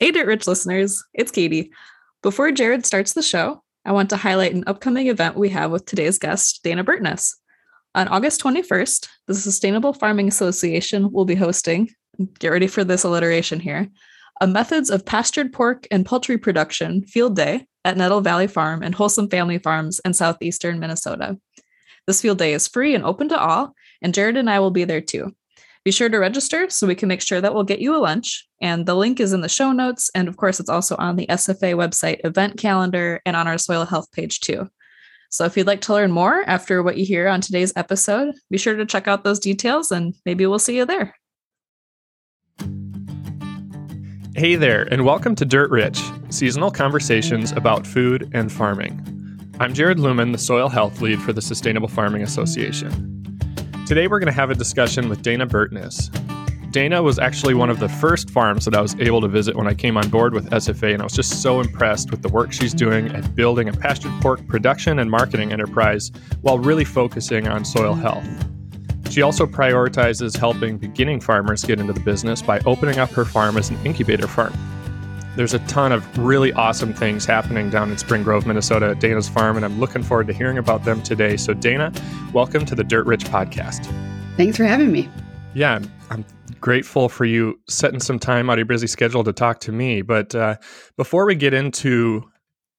Hey, Dirt Rich listeners, it's Katie. Before Jared starts the show, I want to highlight an upcoming event we have with today's guest, Dana Burtness. On August 21st, the Sustainable Farming Association will be hosting, get ready for this alliteration here, a Methods of Pastured Pork and Poultry Production Field Day at Nettle Valley Farm and Wholesome Family Farms in southeastern Minnesota. This field day is free and open to all, and Jared and I will be there too. Be sure to register so we can make sure that we'll get you a lunch. And the link is in the show notes. And of course, it's also on the SFA website event calendar and on our soil health page too. So if you'd like to learn more after what you hear on today's episode, be sure to check out those details and maybe we'll see you there. Hey there, and welcome to Dirt Rich, seasonal conversations about food and farming. I'm Jared Luhman, the soil health lead for the Sustainable Farming Association. Today, we're going to have a discussion with Dana Burtness. Dana was actually one of the first farms that I was able to visit when I came on board with SFA, and I was just so impressed with the work she's doing at building a pastured pork production and marketing enterprise while really focusing on soil health. She also prioritizes helping beginning farmers get into the business by opening up her farm as an incubator farm. There's a ton of really awesome things happening down in Spring Grove, Minnesota at Dana's farm, and I'm looking forward to hearing about them today. So, Dana, welcome to the Dirt Rich podcast. Thanks for having me. Yeah, I'm grateful for you setting some time out of your busy schedule to talk to me. But uh, before we get into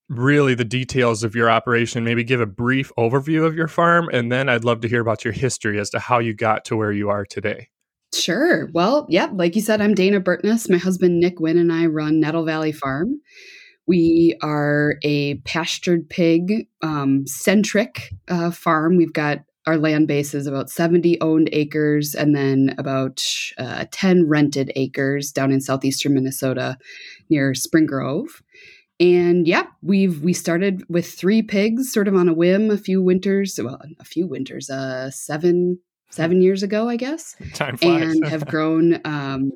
really the details of your operation, maybe give a brief overview of your farm, and then I'd love to hear about your history as to how you got to where you are today. Sure. Well, yeah, like you said, I'm Dana Burtness. My husband Nick Wynn and I run Nettle Valley Farm. We are a pastured pig um, centric uh, farm. We've got our land base is about 70 owned acres and then about uh, 10 rented acres down in southeastern Minnesota near Spring Grove. And yeah, we've we started with three pigs sort of on a whim a few winters, well, a few winters, uh seven seven years ago, I guess. Time flies. And have grown. Um,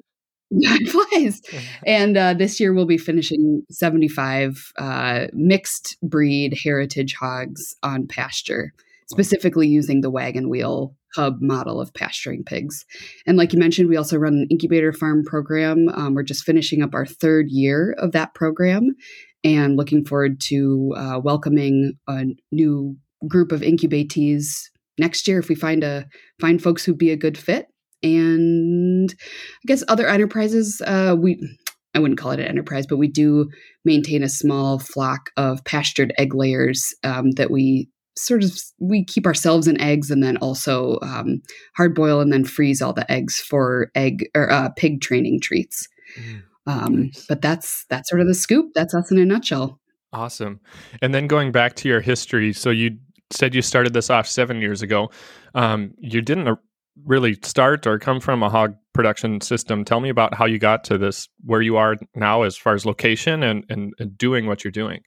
time flies. And uh, this year we'll be finishing 75 uh, mixed breed heritage hogs on pasture, specifically using the wagon wheel hub model of pasturing pigs. And like you mentioned, we also run an incubator farm program. Um, we're just finishing up our third year of that program and looking forward to uh, welcoming a new group of incubatees next year if we find a find folks who'd be a good fit. And i guess other enterprises uh, we i wouldn't call it an enterprise but we do maintain a small flock of pastured egg layers um, that we sort of we keep ourselves in eggs and then also um, hard boil and then freeze all the eggs for egg or uh, pig training treats. Mm, um, nice. but that's that's sort of the scoop. That's us in a nutshell. Awesome. And then going back to your history so you said you started this off seven years ago. Um, you didn't really start or come from a hog production system. Tell me about how you got to this, where you are now as far as location and, and, and doing what you're doing.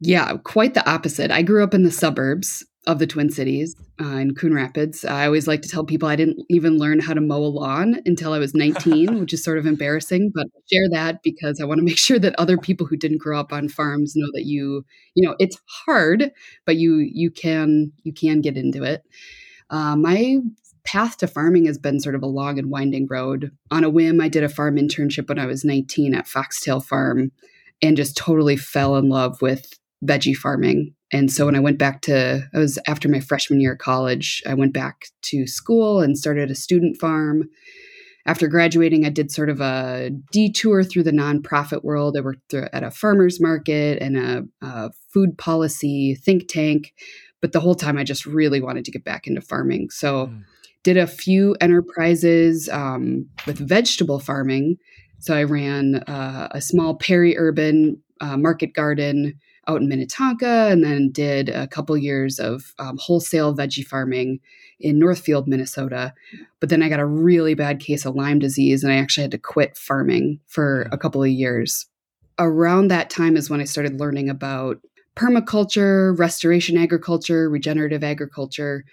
Yeah, quite the opposite. I grew up in the suburbs of the Twin Cities uh, in Coon Rapids. I always like to tell people I didn't even learn how to mow a lawn until I was 19, which is sort of embarrassing, but I share that because I want to make sure that other people who didn't grow up on farms know that you, you know, it's hard, but you you can you can get into it. Uh, my path to farming has been sort of a long and winding road. On a whim, I did a farm internship when I was 19 at Foxtail Farm and just totally fell in love with veggie farming and so when I went back to, I was after my freshman year of college, I went back to school and started a student farm. After graduating, I did sort of a detour through the nonprofit world. I worked at a farmer's market and a, a food policy think tank. But the whole time, I just really wanted to get back into farming. So, mm. did a few enterprises um, with vegetable farming. So, I ran uh, a small peri urban uh, market garden out in Minnetonka and then did a couple years of um, wholesale veggie farming in Northfield, Minnesota. But then I got a really bad case of Lyme disease and I actually had to quit farming for a couple of years. Around that time is when I started learning about permaculture, restoration agriculture, regenerative agriculture,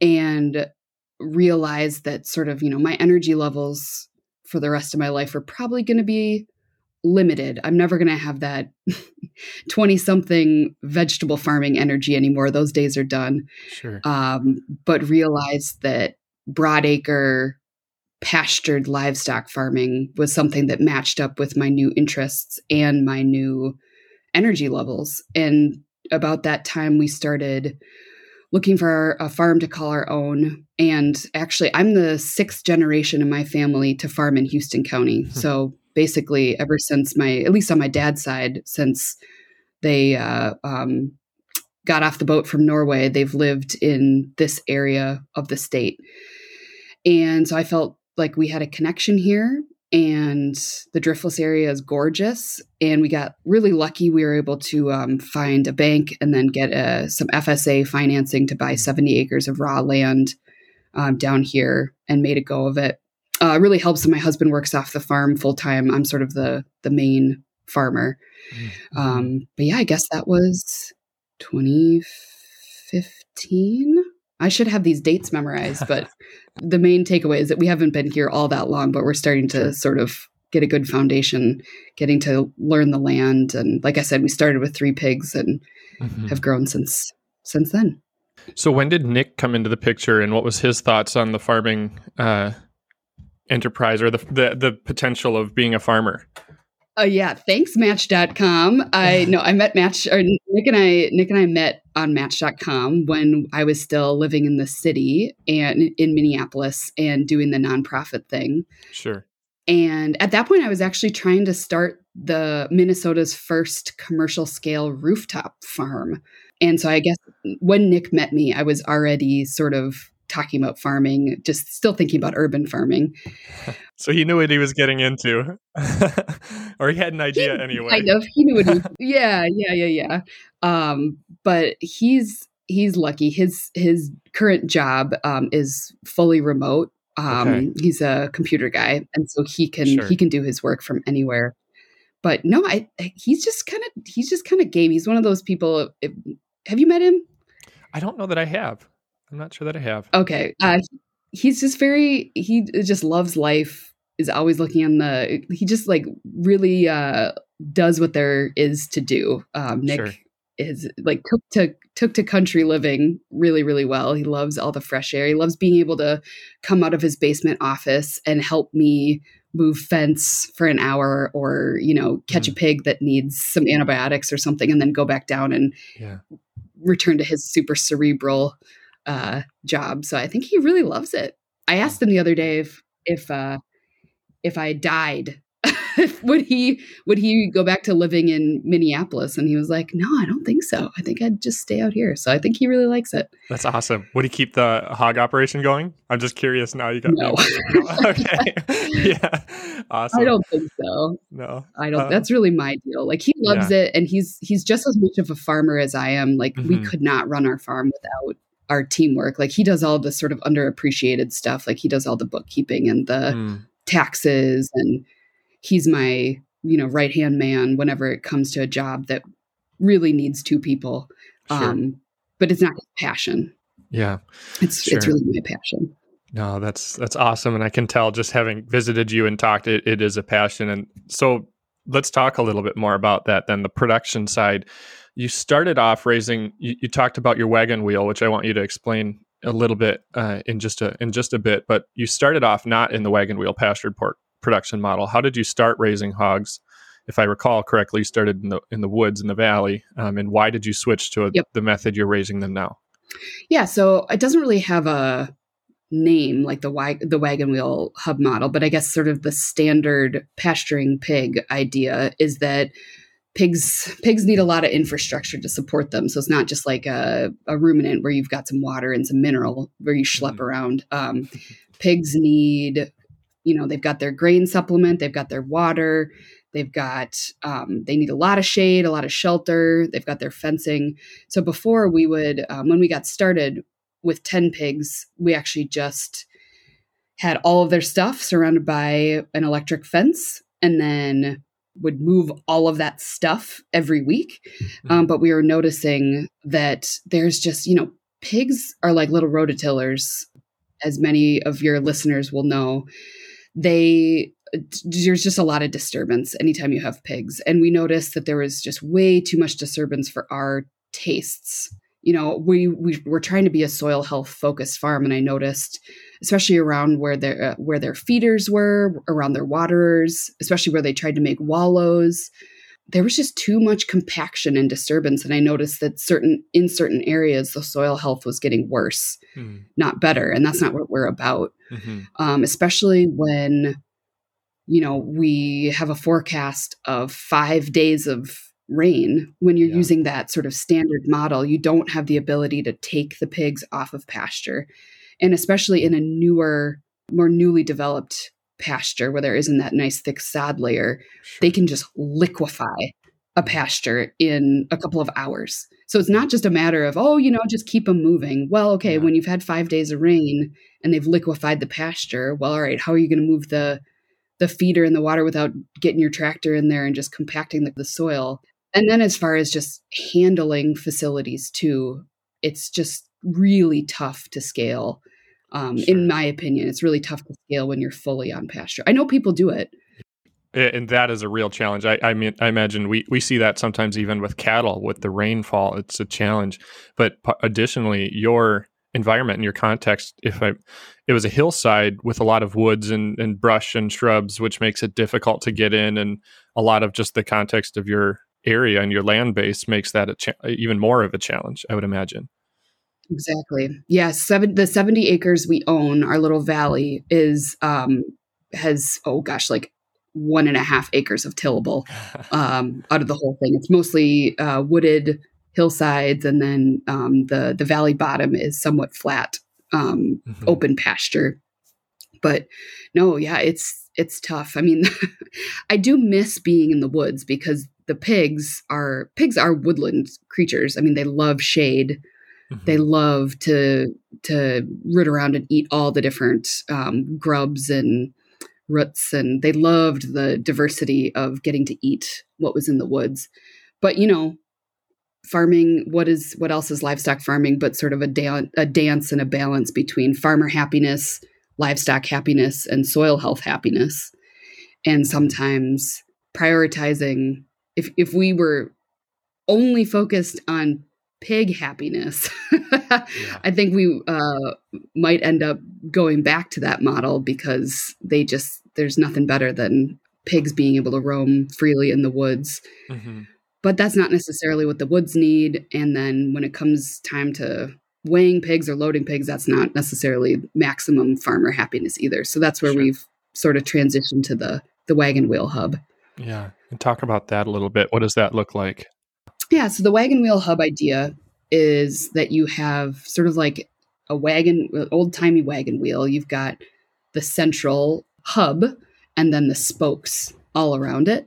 and realized that sort of, you know, my energy levels for the rest of my life are probably going to be limited. I'm never going to have that 20 something vegetable farming energy anymore. Those days are done. Sure. Um, but realized that broadacre pastured livestock farming was something that matched up with my new interests and my new energy levels. And about that time, we started looking for a farm to call our own. And actually, I'm the sixth generation in my family to farm in Houston County. Hmm. So basically, ever since my, at least on my dad's side, since they uh, um, got off the boat from Norway, they've lived in this area of the state. And so I felt like we had a connection here and the driftless area is gorgeous and we got really lucky we were able to um, find a bank and then get uh, some fsa financing to buy 70 acres of raw land um, down here and made a go of it uh, it really helps that my husband works off the farm full time i'm sort of the the main farmer mm-hmm. um, but yeah i guess that was 2015 I should have these dates memorized, but the main takeaway is that we haven't been here all that long, but we're starting to sort of get a good foundation, getting to learn the land. And like I said, we started with three pigs and mm-hmm. have grown since since then. So when did Nick come into the picture, and what was his thoughts on the farming uh, enterprise or the, the the potential of being a farmer? Uh, yeah, thanks Match.com. I know I met Match or Nick and I Nick and I met on Match.com when I was still living in the city and in Minneapolis and doing the nonprofit thing. Sure. And at that point, I was actually trying to start the Minnesota's first commercial scale rooftop farm. And so I guess when Nick met me, I was already sort of talking about farming, just still thinking about urban farming. So he knew what he was getting into, or he had an idea he, anyway. Kind of. He knew what he. yeah, yeah, yeah, yeah. Um, but he's he's lucky. His his current job um, is fully remote. Um, okay. He's a computer guy, and so he can sure. he can do his work from anywhere. But no, I he's just kind of he's just kind of game. He's one of those people. If, have you met him? I don't know that I have. I'm not sure that I have. Okay. Uh, he's just very, he just loves life, is always looking on the, he just like really uh, does what there is to do. Um, Nick sure. is like took to, took to country living really, really well. He loves all the fresh air. He loves being able to come out of his basement office and help me move fence for an hour or you know catch mm. a pig that needs some antibiotics or something and then go back down and yeah. return to his super cerebral uh, job. So I think he really loves it. I asked him the other day if if uh, if I died, would he would he go back to living in Minneapolis? And he was like, "No, I don't think so. I think I'd just stay out here." So I think he really likes it. That's awesome. Would he keep the hog operation going? I'm just curious now. You got no. okay, yeah, awesome. I don't think so. No, I don't. Uh, that's really my deal. Like he loves yeah. it, and he's he's just as much of a farmer as I am. Like mm-hmm. we could not run our farm without our teamwork. Like he does all the sort of underappreciated stuff. Like he does all the bookkeeping and the mm. taxes and he's my, you know, right-hand man whenever it comes to a job that really needs two people. Sure. Um but it's not his passion. Yeah. It's sure. it's really my passion. No, that's that's awesome and I can tell just having visited you and talked it, it is a passion and so let's talk a little bit more about that then the production side you started off raising you, you, talked about your wagon wheel which i want you to explain a little bit uh, in just a in just a bit but you started off not in the wagon wheel pastured pork production model. How did you start raising hogs? If i recall correctly you started in the in the woods in the valley um, and why did you switch to a, yep. the method you're raising them now? Yeah so it doesn't really have a name like the wag- the wagon wheel hub model but i guess sort of the standard pasturing pig idea is that pigs pigs need a lot of infrastructure to support them. So it's not just like a, a ruminant where you've got some water and some mineral where you schlep mm-hmm. around. Um, pigs need you know they've got their grain supplement they've got their water they've got um, they need a lot of shade a lot of shelter they've got their fencing. So before we would um, when we got started with 10 pigs we actually just had all of their stuff surrounded by an electric fence and then would move all of that stuff every week. Mm-hmm. Um, but we were noticing that there's just, you know, pigs are like little rototillers, as many of your listeners will know. They there's just a lot of disturbance anytime you have pigs. And we noticed that there was just way too much disturbance for our tastes. You know, we, we were trying to be a soil health focused farm, and I noticed especially around where their uh, where their feeders were, around their waterers, especially where they tried to make wallows. There was just too much compaction and disturbance, and I noticed that certain in certain areas the soil health was getting worse, mm. not better, and that's not what we're about. Mm-hmm. Um, especially when you know we have a forecast of five days of rain when you're yeah. using that sort of standard model you don't have the ability to take the pigs off of pasture and especially in a newer, more newly developed pasture where there isn't that nice thick sod layer, they can just liquefy a pasture in a couple of hours. So it's not just a matter of, oh, you know, just keep them moving. Well, okay, yeah. when you've had five days of rain and they've liquefied the pasture, well, all right, how are you going to move the the feeder in the water without getting your tractor in there and just compacting the, the soil? And then as far as just handling facilities too, it's just really tough to scale. Um, sure. In my opinion, it's really tough to scale when you're fully on pasture. I know people do it. And that is a real challenge. I, I mean, I imagine we, we see that sometimes even with cattle with the rainfall. It's a challenge. But additionally, your environment and your context, if I, it was a hillside with a lot of woods and, and brush and shrubs, which makes it difficult to get in, and a lot of just the context of your area and your land base makes that a cha- even more of a challenge. I would imagine. Exactly. Yes, seven, the 70 acres we own, our little valley, is um has oh gosh, like one and a half acres of tillable um, out of the whole thing. It's mostly uh, wooded hillsides, and then um, the the valley bottom is somewhat flat, um, mm-hmm. open pasture. But no, yeah, it's it's tough. I mean, I do miss being in the woods because the pigs are pigs are woodland creatures. I mean, they love shade. Mm-hmm. They love to to root around and eat all the different um, grubs and roots, and they loved the diversity of getting to eat what was in the woods. But you know, farming what is what else is livestock farming but sort of a, da- a dance and a balance between farmer happiness livestock happiness and soil health happiness and sometimes prioritizing if if we were only focused on pig happiness. yeah. I think we uh, might end up going back to that model because they just, there's nothing better than pigs being able to roam freely in the woods. Mm-hmm. But that's not necessarily what the woods need. And then when it comes time to weighing pigs or loading pigs, that's not necessarily maximum farmer happiness either. So that's where sure. we've sort of transitioned to the the wagon wheel hub. Yeah. And talk about that a little bit. What does that look like? Yeah, so the wagon wheel hub idea is that you have sort of like a wagon, old timey wagon wheel. You've got the central hub and then the spokes all around it.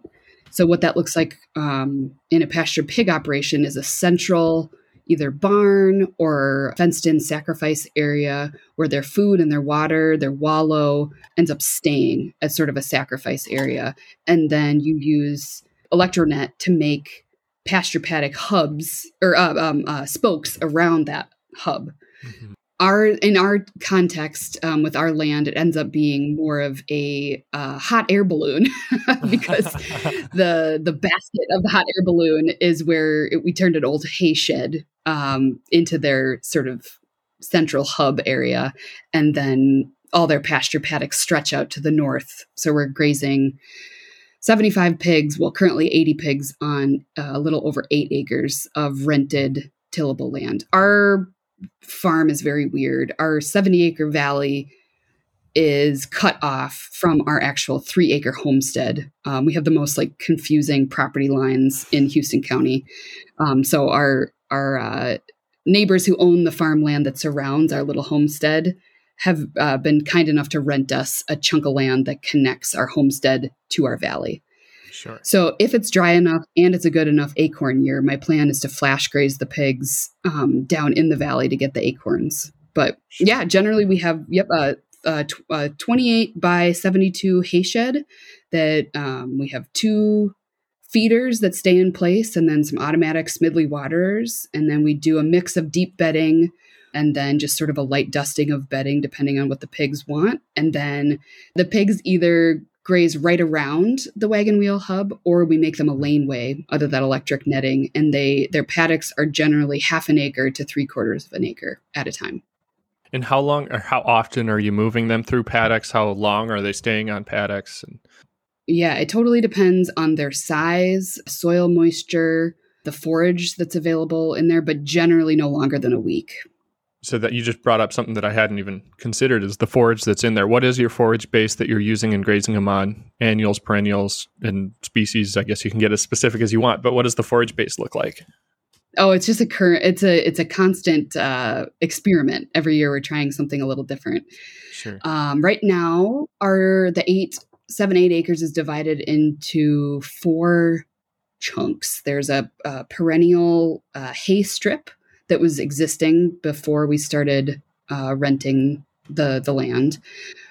So, what that looks like um, in a pasture pig operation is a central either barn or fenced in sacrifice area where their food and their water, their wallow ends up staying as sort of a sacrifice area. And then you use electronet to make pasture paddock hubs or uh, um, uh, spokes around that hub. Mm-hmm. Our in our context um, with our land, it ends up being more of a uh, hot air balloon because the the basket of the hot air balloon is where it, we turned an old hay shed um, into their sort of central hub area, and then all their pasture paddocks stretch out to the north. So we're grazing 75 pigs, well, currently 80 pigs on a little over eight acres of rented tillable land. Our farm is very weird. Our 70 acre valley is cut off from our actual three acre homestead. Um, we have the most like confusing property lines in Houston County. Um, so our our uh, neighbors who own the farmland that surrounds our little homestead have uh, been kind enough to rent us a chunk of land that connects our homestead to our valley. Sure. So if it's dry enough and it's a good enough acorn year, my plan is to flash graze the pigs um, down in the valley to get the acorns. But sure. yeah, generally we have yep a, a, a 28 by 72 hay shed that um, we have two feeders that stay in place and then some automatic Smidley waterers. And then we do a mix of deep bedding and then just sort of a light dusting of bedding depending on what the pigs want. And then the pigs either graze right around the wagon wheel hub or we make them a laneway out of that electric netting and they their paddocks are generally half an acre to three quarters of an acre at a time And how long or how often are you moving them through paddocks? How long are they staying on paddocks? And Yeah, it totally depends on their size, soil moisture, the forage that's available in there, but generally no longer than a week. So that you just brought up something that I hadn't even considered is the forage that's in there. What is your forage base that you're using and grazing them on? Annuals, perennials, and species. I guess you can get as specific as you want, but what does the forage base look like? Oh, it's just a current. It's a it's a constant uh, experiment. Every year we're trying something a little different. Sure. Um, right now, our the eight seven eight acres is divided into four chunks. There's a, a perennial uh, hay strip that was existing before we started uh, renting the the land.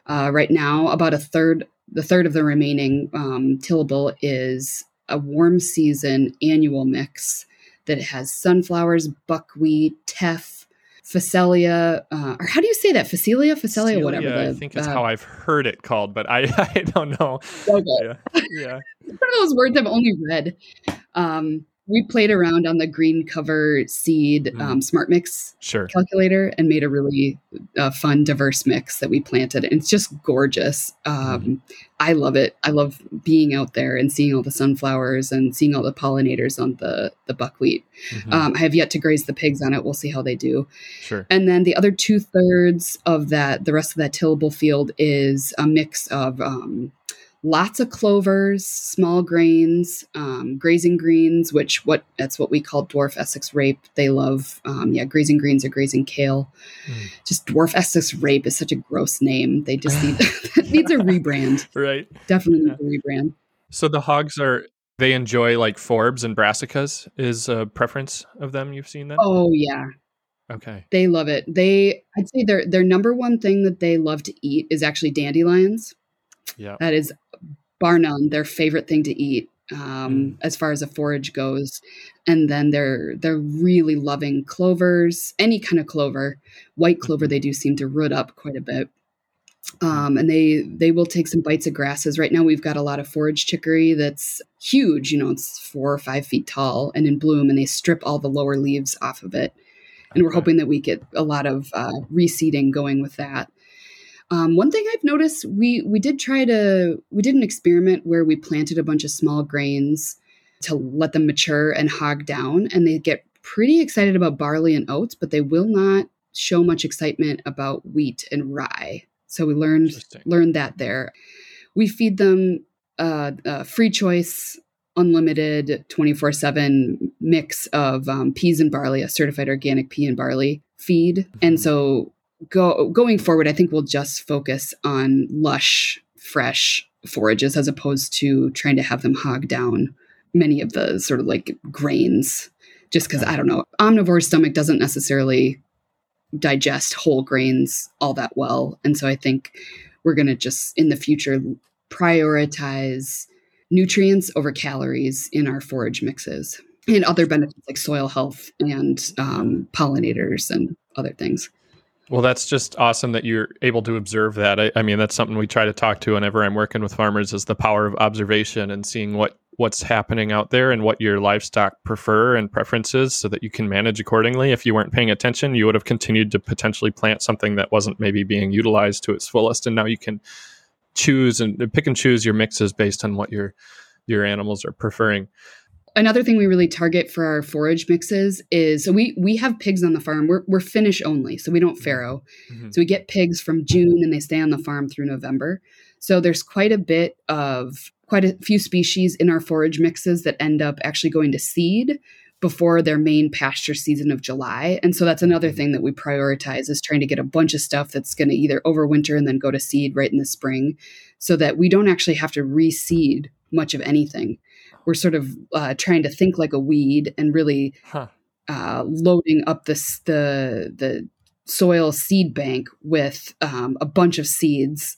Uh, right now, about a third the third of the remaining um, tillable is a warm season annual mix that has sunflowers, buckwheat, teff, Phacelia, uh, or how do you say that? Phacelia, Phacelia, whatever. Celia, I think it's uh, how I've heard it called, but I, I don't know. okay. Yeah. Yeah. It's one of those words I've only read. Um, we played around on the green cover seed Mm. um, smart mix Sure. calculator and made a really uh, fun, diverse mix that we planted. And it's just gorgeous. Um, I love it. I love being out there and seeing all the sunflowers and seeing all the pollinators on the the buckwheat. Mhm. Um, I have yet to graze the pigs on it. We'll see how they do. sure. And then the other two thirds of that, the rest of that tillable field is a mix of um, lots of clovers, small grains, um, grazing greens, which what that's what we call dwarf Essex rape. They love, um, yeah, grazing greens or grazing kale. Mm. Just dwarf Essex rape is such a gross name. They just need that needs a rebrand. Right. Definitely Yeah. needs a rebrand. So the hogs are they enjoy like forbs and brassicas is a preference of them you've seen that? Oh yeah, Okay. they love it. They, I'd say their their number one thing that they love to eat is actually dandelions. Yeah. That is bar none their favorite thing to eat um, Mm. as far as a forage goes. And then they're they're really loving clovers, any kind of clover. White clover they do seem to root up quite a bit. Um, and they they will take some bites of grasses. Right now we've got a lot of forage chicory that's huge. You know, it's four or five feet tall and in bloom, and they strip all the lower leaves off of it. And we're hoping that we get a lot of uh, reseeding going with that. Um, one thing I've noticed, we we did try to we did an experiment where we planted a bunch of small grains to let them mature and hog down, and they get pretty excited about barley and oats, but they will not show much excitement about wheat and rye. So we learned learned that there. We feed them uh, a free choice, unlimited, twenty four seven mix of um, peas and barley, a certified organic pea and barley feed, and Mhm. so go going forward, I think we'll just focus on lush, fresh forages as opposed to trying to have them hog down many of the sort of like grains. Just because I don't know, omnivore stomach doesn't necessarily digest whole grains all that well, and so I think we're going to just in the future prioritize nutrients over calories in our forage mixes and other benefits like soil health and um, pollinators and other things. Well, that's just awesome that you're able to observe that. I, I mean, that's something we try to talk to whenever I'm working with farmers is the power of observation and seeing what what's happening out there and what your livestock prefer and preferences so that you can manage accordingly. If you weren't paying attention, you would have continued to potentially plant something that wasn't maybe being utilized to its fullest and now you can choose and pick and choose your mixes based on what your your animals are preferring. Another thing we really target for our forage mixes is so we we have pigs on the farm. We're we're finish only, so we don't farrow. Mhm. So we get pigs from June and they stay on the farm through November. So there's quite a bit of quite a few species in our forage mixes that end up actually going to seed before their main pasture season of July. And so that's another thing that we prioritize is trying to get a bunch of stuff that's going to either overwinter and then go to seed right in the spring so that we don't actually have to reseed much of anything. We're sort of uh, trying to think like a weed and really Huh. uh, loading up this the the soil seed bank with um, a bunch of seeds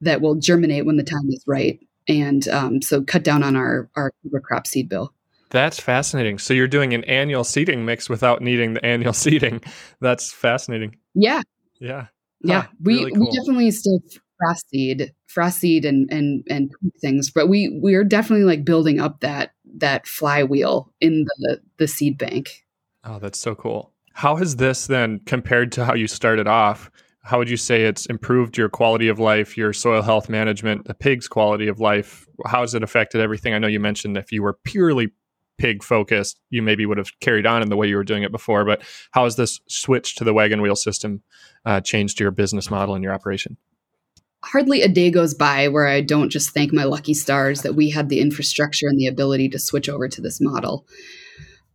that will germinate when the time is right, and um, so cut down on our our crop seed bill. That's fascinating. So you're doing an annual seeding mix without needing the annual seeding. That's fascinating. Yeah, Yeah. yeah. Huh, we really cool. we definitely still frost seed, frost seed, and and and things, but we we're definitely like building up that that flywheel in the the seed bank. Oh, that's so cool. How has this then compared to how you started off? how would you say it's improved your quality of life, your soil health management, the pig's quality of life? How has it affected everything? I know you mentioned if you were purely pig focused, you maybe would have carried on in the way you were doing it before. But how has this switch to the wagon wheel system uh, changed your business model and your operation? Hardly a day goes by where I don't just thank my lucky stars that we had the infrastructure and the ability to switch over to this model.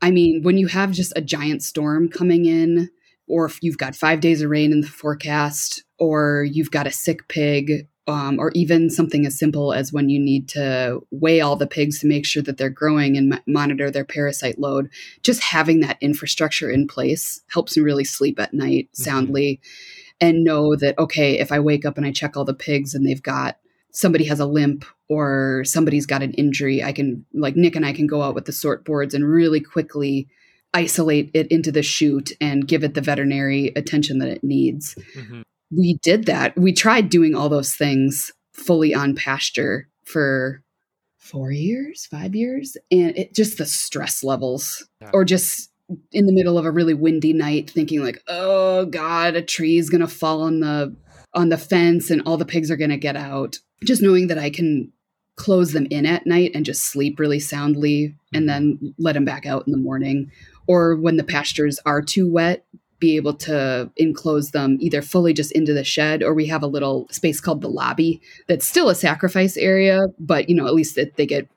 I mean, when you have just a giant storm coming in, or if you've got five days of rain in the forecast, or you've got a sick pig, um, or even something as simple as when you need to weigh all the pigs to make sure that they're growing and monitor their parasite load. Just having that infrastructure in place helps me really sleep at night mm-hmm. And know that, okay, if I wake up and I check all the pigs and they've got somebody has a limp or somebody's got an injury, I can, like Nick and I can go out with the sort boards and really quickly isolate it into the chute and give it the veterinary attention that it needs. Mm-hmm. We did that. We tried doing all those things fully on pasture for four years, five years, and it just the stress levels yeah. or just in the middle of a really windy night thinking like, "Oh god, a tree is going to fall on the on the fence and all the pigs are going to get out." Just knowing that I can close them in at night and just sleep really soundly and mm-hmm. then let them back out in the morning or when the pastures are too wet be able to enclose them either fully just into the shed or we have a little space called the lobby that's still a sacrifice area but you know at least that they get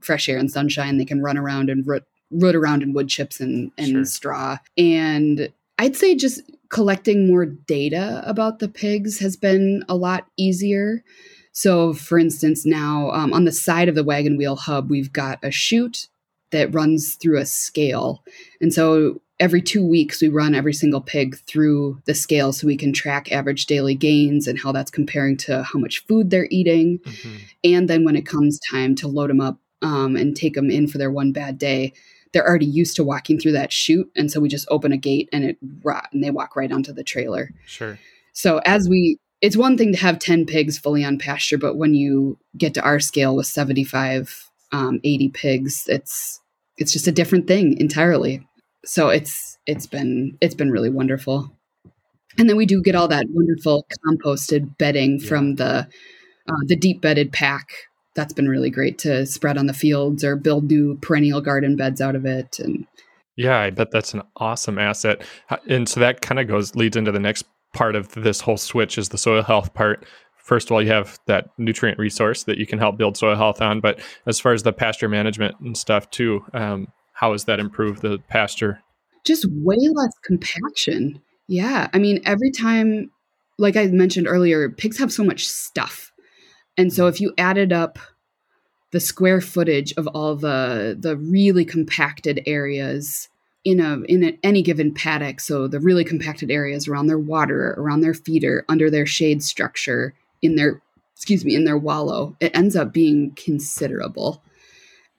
fresh air and sunshine they can run around and root, root around in wood chips and, and sure. straw and i'd say just collecting more data about the pigs has been a lot easier so for instance now um, on the side of the wagon wheel hub we've got a chute that runs through a scale. And so every two weeks, we run every single pig through the scale so we can track average daily gains and how that's comparing to how much food they're eating. Mm-hmm. And then when it comes time to load them up um, and take them in for their one bad day, they're already used to walking through that chute. And so we just open a gate and it and they walk right onto the trailer. Sure. So as we it's one thing to have 10 pigs fully on pasture, but when you get to our scale with 75, um, 80 pigs, it's it's just a different thing entirely. So it's it's been it's been really wonderful. And then we do get all that wonderful composted bedding yeah. from the uh, the deep bedded pack. That's been really great to spread on the fields or build new perennial garden beds out of it. And yeah, I bet that's an awesome asset. And so that kind of goes leads into the next part of this whole switch is the soil health part first of all, you have that nutrient resource that you can help build soil health on. But as far as the pasture management and stuff too, um, how has that improved the pasture? Just way less compaction. Yeah. I mean, every time, like I mentioned earlier, pigs have so much stuff. And so mm. if you added up the square footage of all the the really compacted areas in a in a, any given paddock so the really compacted areas around their water around their feeder under their shade structure in their excuse me in their wallow it ends up being considerable.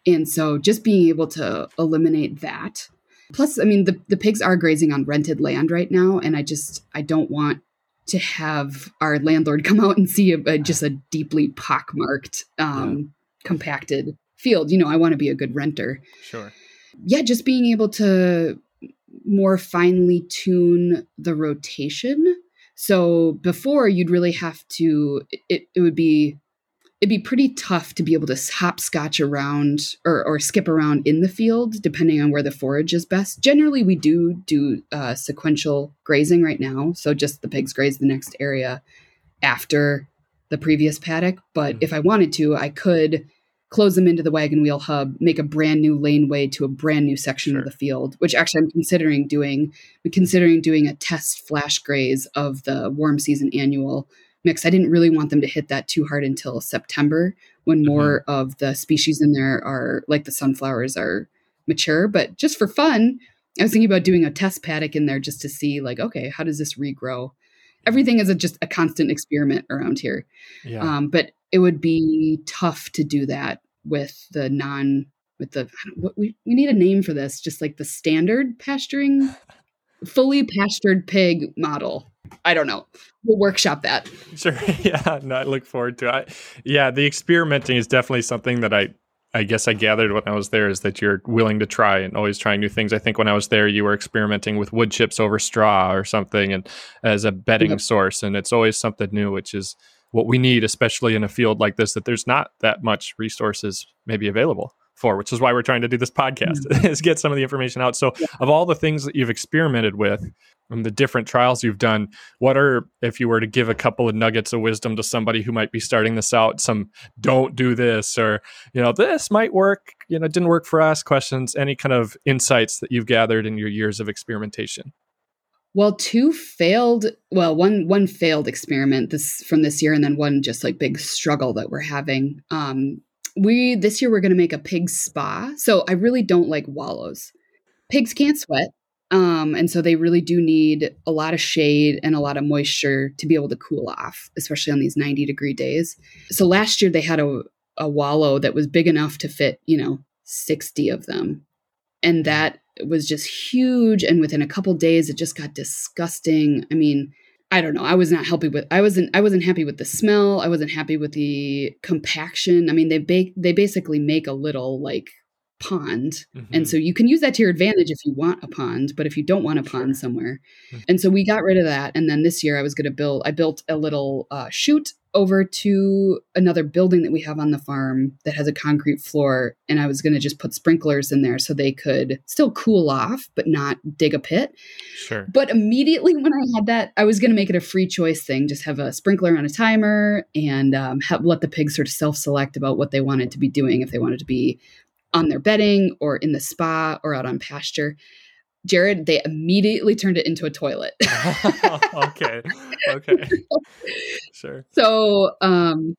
And so just being able to eliminate that plus i mean the, the pigs are grazing on rented land right now and i just i don't want to have our landlord come out and see a, a, just a deeply pockmarked um, yeah. compacted field you know i want to be a good renter. Sure. Yeah just being able to more finely tune the rotation. So before you'd really have to it, it would be it'd be pretty tough to be able to hopscotch around or, or skip around in the field depending on where the forage is best generally we do do uh, sequential grazing right now so just the pigs graze the next area after the previous paddock but mm-hmm. if i wanted to i could close them into the wagon wheel hub, make a brand new laneway to a brand new section sure. of the field, which actually I'm considering doing. I'm considering doing a test flash graze of the warm season annual mix. I didn't really want them to hit that too hard until September when mm-hmm. more mm-hmm. of the species in there are like the sunflowers are mature. But just for fun, I was thinking about doing a test paddock in there just to see like, okay, how does this regrow? Everything is a, just a constant experiment around here. Yeah. Um, but it would be tough to do that with the non with the what we, we need a name for this just like the standard pasturing fully pastured pig model i don't know. We'll workshop that. Sure. Yeah no, i look forward to it. Yeah the experimenting is definitely something that i I guess I gathered when I was there is that you're willing to try and always trying new things. I think when I was there, you were experimenting with wood chips over straw or something, and as a bedding yep. source, and it's always something new, which is what we need, especially in a field like this that there's not that much resources maybe available for, which is why we're trying to do this podcast mm-hmm. is get some of the information out. So, yeah. of all the things that you've experimented with, and the different trials you've done, what are, if you were to give a couple of nuggets of wisdom to somebody who might be starting this out, some don't do this, or, you know, this might work, you know, didn't work for us questions, any kind of insights that you've gathered in your years of experimentation? Well, two failed, well, one one failed experiment this from this year and then one just like big struggle that we're having. Um we this year we're going to make a pig spa. So I really don't like wallows. Pigs can't sweat. Um, and so they really do need a lot of shade and a lot of moisture to be able to cool off, especially on these 90 degree days. So last year they had a, a wallow that was big enough to fit, you know, 60 of them. And that was just huge. And within a couple days, it just got disgusting. I mean, I don't know. I was not happy with. I wasn't. I wasn't happy with the smell. I wasn't happy with the compaction. I mean, they bake. They basically make a little like pond, mm-hmm. and so you can use that to your advantage if you want a pond. But if you don't want a pond somewhere, mm-hmm. and so we got rid of that. And then this year, I was going to build. I built a little uh, chute over to another building that we have on the farm that has a concrete floor and I was going to just put sprinklers in there so they could still cool off but not dig a pit. Sure. But immediately when I had that, I was going to make it a free choice thing, just have a sprinkler on a timer and um, have, let the pigs sort of self-select about what they wanted to be doing if they wanted to be on their bedding or in the spa or out on pasture. Jared, they immediately turned it into a toilet. okay. Okay. Sure. So um,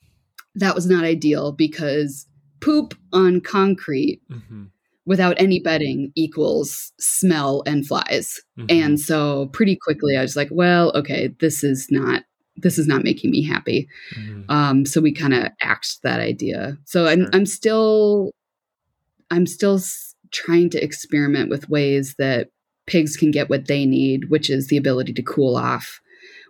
that was not ideal because poop on concrete mm-hmm. without any bedding equals smell and flies. Mm-hmm. And so pretty quickly I was like, well, okay, this is not this is not making me happy. Mm-hmm. Um, so we kind of axed that idea. So sure. I'm I'm still I'm still trying to experiment with ways that pigs can get what they need, which is the ability to cool off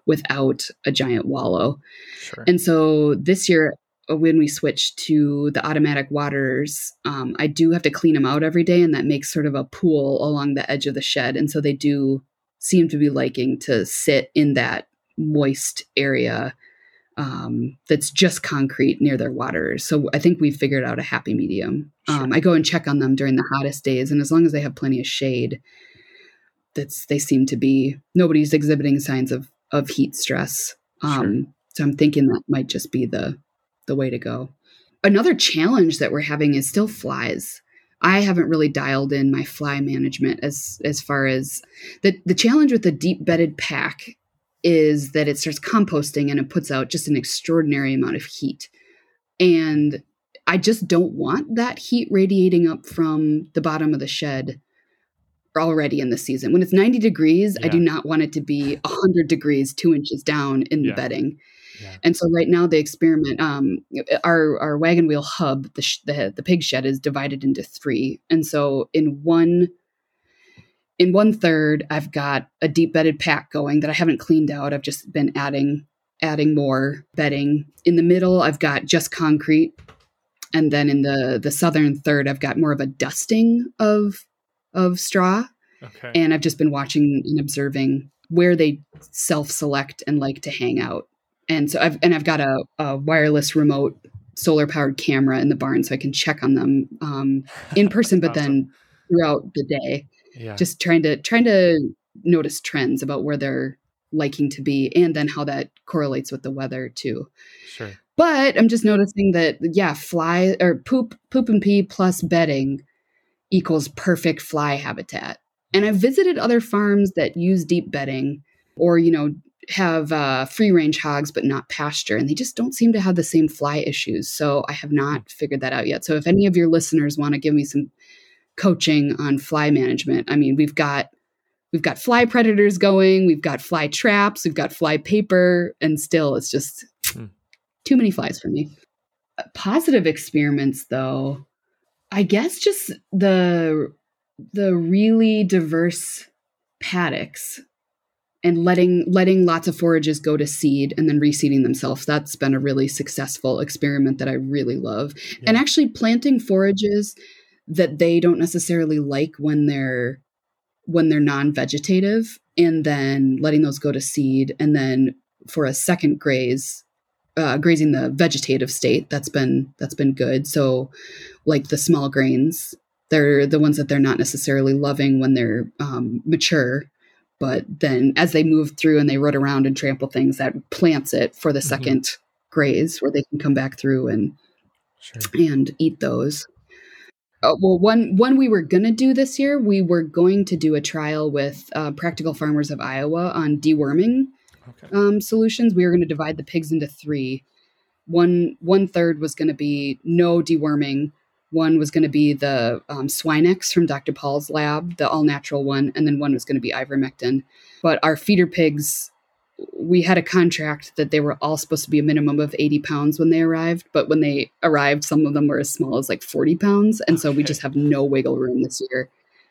without a giant wallow. Sure. And so this year, uh, when we switch to the automatic waters, um, I do have to clean them out every day, and that makes sort of a pool along the edge of the shed. And so they do seem to be liking to sit in that moist area um, that's just concrete near their waters. So I think we've figured out a happy medium. Sure. Um, I go and check on them during the hottest days, and as long as they have plenty of shade, that's they seem to be nobody's exhibiting signs of of heat stress. Um, sure. So I'm thinking that might just be the the way to go. Another challenge that we're having is still flies. I haven't really dialed in my fly management as as far as the the challenge with the deep bedded pack is that it starts composting and it puts out just an extraordinary amount of heat. And I just don't want that heat radiating up from the bottom of the shed already in the season. When it's 90 degrees, yeah. I do not want it to be 100 degrees, two inches down in the bedding. Yeah. And so right now the experiment, um, our our wagon wheel hub, the, sh- the the pig shed is divided into three, and so in one in one third, I've got a deep bedded pack going that I haven't cleaned out. I've just been adding adding more bedding. In the middle, I've got just concrete, and then in the the southern third, I've got more of a dusting of of straw. Okay. And I've just been watching and observing where they self-select and like to hang out. And so I've and I've got a, a wireless remote solar powered camera in the barn so I can check on them um, in person, but awesome. then throughout the day. Yeah. Just trying to trying to notice trends about where they're liking to be and then how that correlates with the weather too. Sure. But I'm just noticing that yeah, fly or poop poop and pee plus bedding equals perfect fly habitat. And I've visited other farms that use deep bedding or, you know, have uh, free range hogs but not pasture, and they just don't seem to have the same fly issues. So I have not figured that out yet. So if any of your listeners want to give me some coaching on fly management, I mean, we've got we've got fly predators going, we've got fly traps, we've got fly paper, and still it's just hmm. too many flies for me. Positive experiments, though, I guess just the the really diverse paddocks and letting letting lots of forages go to seed and then reseeding themselves. That's been a really successful experiment that i really love. Yeah. and actually planting forages that they don't necessarily like when they're when they're non-vegetative and then letting those go to seed and then for a second graze uh, grazing the vegetative state that's been that's been good. So like the small grains they're the ones that they're not necessarily loving when they're um, mature but then as they move through and they rut around and trample things that plants it for the 2nd mm-hmm. graze where they can come back through and sure. and eat those uh, well one one we were going to do this year we were going to do a trial with uh, practical farmers of iowa on deworming okay. um, solutions we were going to divide the pigs into three. One one third was going to be no deworming one was going to be the um, Swinex from Dr. Paul's lab, the all natural one, and then one was going to be ivermectin. But our feeder pigs, we had a contract that they were all supposed to be a minimum of 80 pounds when they arrived. But when they arrived, some of them were as small as like 40 pounds. And okay. so we just have no wiggle room this year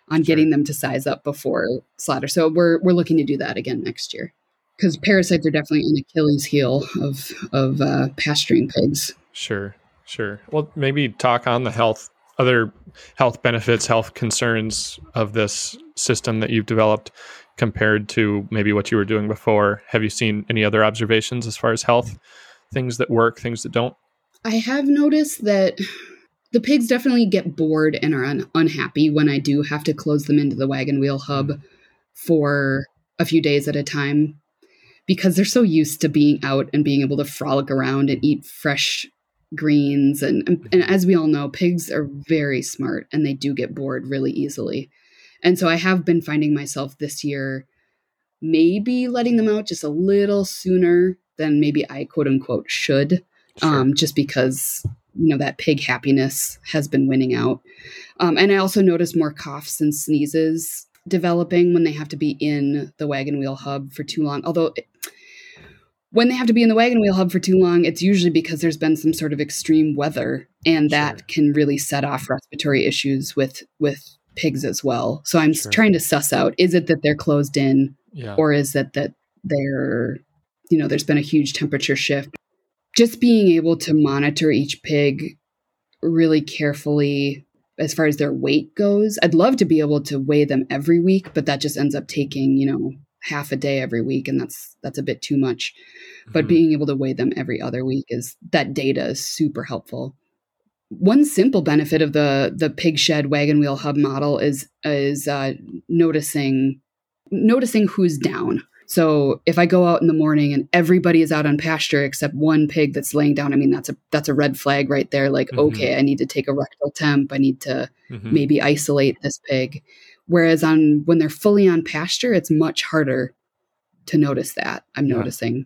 on sure. getting them to size up before slaughter. So we're, we're looking to do that again next year because parasites are definitely an Achilles heel of, of uh, pasturing pigs. Sure. Sure. Well, maybe talk on the health, other health benefits, health concerns of this system that you've developed compared to maybe what you were doing before. Have you seen any other observations as far as health, things that work, things that don't? I have noticed that the pigs definitely get bored and are un- unhappy when I do have to close them into the wagon wheel hub for a few days at a time because they're so used to being out and being able to frolic around and eat fresh greens and, and, and as we all know pigs are very smart and they do get bored really easily. And so i have been finding myself this year maybe letting them out just a little sooner than maybe i quote unquote should sure. um, just because you know that pig happiness has been winning out. Um, and i also notice more coughs and sneezes developing when they have to be in the wagon wheel hub for too long although when they have to be in the wagon wheel hub for too long, it's usually because there's been some sort of extreme weather, and sure. that can really set off respiratory issues with with pigs as well. So I'm sure. trying to suss out: is it that they're closed in, yeah. or is it that they're, you know, there's been a huge temperature shift? Just being able to monitor each pig really carefully as far as their weight goes. I'd love to be able to weigh them every week, but that just ends up taking, you know, half a day every week and that's that's a bit too much but mm-hmm. being able to weigh them every other week is that data is super helpful one simple benefit of the the pig shed wagon wheel hub model is is uh, noticing noticing who's down so if i go out in the morning and everybody is out on pasture except one pig that's laying down i mean that's a that's a red flag right there like mm-hmm. okay i need to take a rectal temp i need to mm-hmm. maybe isolate this pig Whereas on when they're fully on pasture, it's much harder to notice that. I'm yeah. noticing.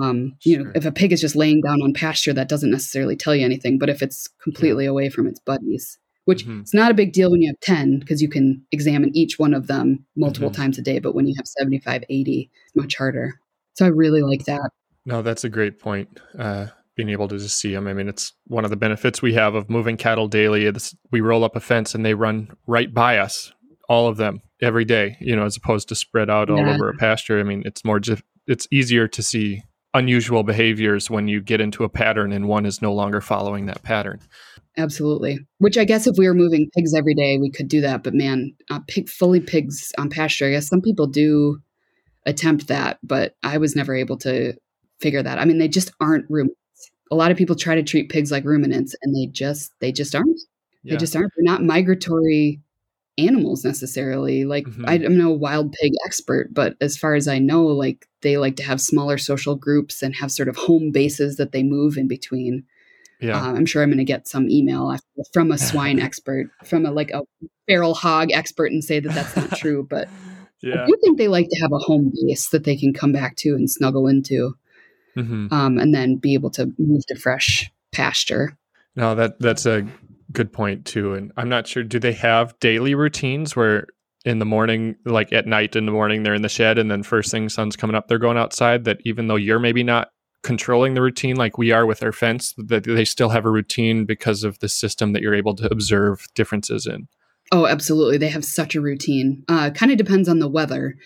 Um, you know, if a pig is just laying down on pasture, that doesn't necessarily tell you anything. But if it's completely yeah. away from its buddies, which mm-hmm. it's not a big deal when you have 10 because you can examine each one of them multiple mm-hmm. times a day. But when you have 75, 80, it's much harder. So I really like that. No, that's a great point. Uh, being able to just see them. I mean, it's one of the benefits we have of moving cattle daily. It's, we roll up a fence and they run right by us all of them every day, you know, as opposed to spread out yeah. all over a pasture. I mean, it's more just, it's easier to see unusual behaviors when you get into a pattern and one is no longer following that pattern. Absolutely. Which I guess if we were moving pigs every day, we could do that. But man, uh, pig, fully pigs on pasture, I guess some people do attempt that, but I was never able to figure that. I mean, they just aren't ruminants. A lot of people try to treat pigs like ruminants, and they just they just aren't. Yeah. They just aren't. They're not migratory animals necessarily. Like mm-hmm. I, am no wild pig expert, but as far as I know, like they like to have smaller social groups and have sort of home bases that they move in between. Yeah, uh, I'm sure I'm going to get some email from a swine expert, from a like a feral hog expert, and say that that's not true. But yeah. I do think they like to have a home base that they can come back to and snuggle into, mm-hmm. um, and then be able to move to fresh pasture. No, that that's a good point too. And I'm not sure. Do they have daily routines where in the morning, like at night in the morning, they're in the shed, and then first thing sun's coming up, they're going outside? That even though you're maybe not controlling the routine like we are with our fence, that they still have a routine because of the system that you're able to observe differences in. Oh, absolutely. They have such a routine. Uh, kind of depends on the weather.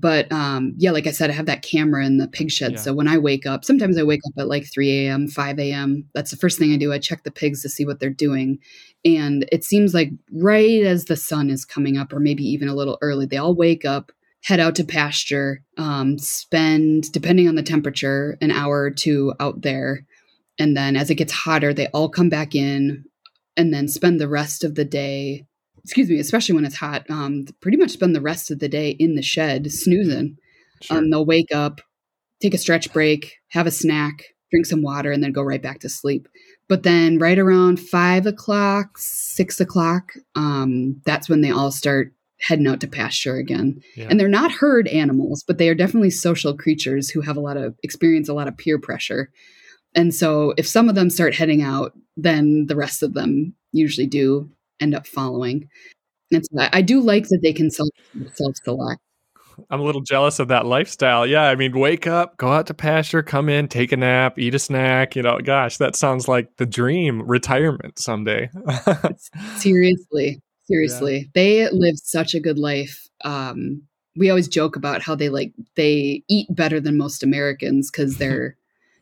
But um, yeah, like I said, I have that camera in the pig shed. Yeah. So when I wake up, sometimes I wake up at like 3 a.m., 5 a.m. That's the first thing I do. I check the pigs to see what they're doing. And it seems like right as the sun is coming up, or maybe even a little early, they all wake up, head out to pasture, um, spend, depending on the temperature, an hour or two out there. And then as it gets hotter, they all come back in and then spend the rest of the day excuse me, especially when it's hot, um, pretty much spend the rest of the day in the shed snoozing. Sure. Um, they'll wake up, take a stretch break, have a snack, drink some water, and then go right back to sleep. But then, right around five o'clock, six o'clock, um, that's when they all start heading out to pasture again. Yeah. And they're not herd animals, but they are definitely social creatures who have a lot of experience, a lot of peer pressure. And so, if some of them start heading out, then the rest of them usually do end up following. And so I, I do like that they can self self select. I'm a little jealous of that lifestyle. Yeah, I mean, wake up, go out to pasture, come in, take a nap, eat a snack. You know, gosh, that sounds like the dream retirement someday. seriously, seriously, they live such a good life. Um, we always joke about how they like they eat better than most Americans because their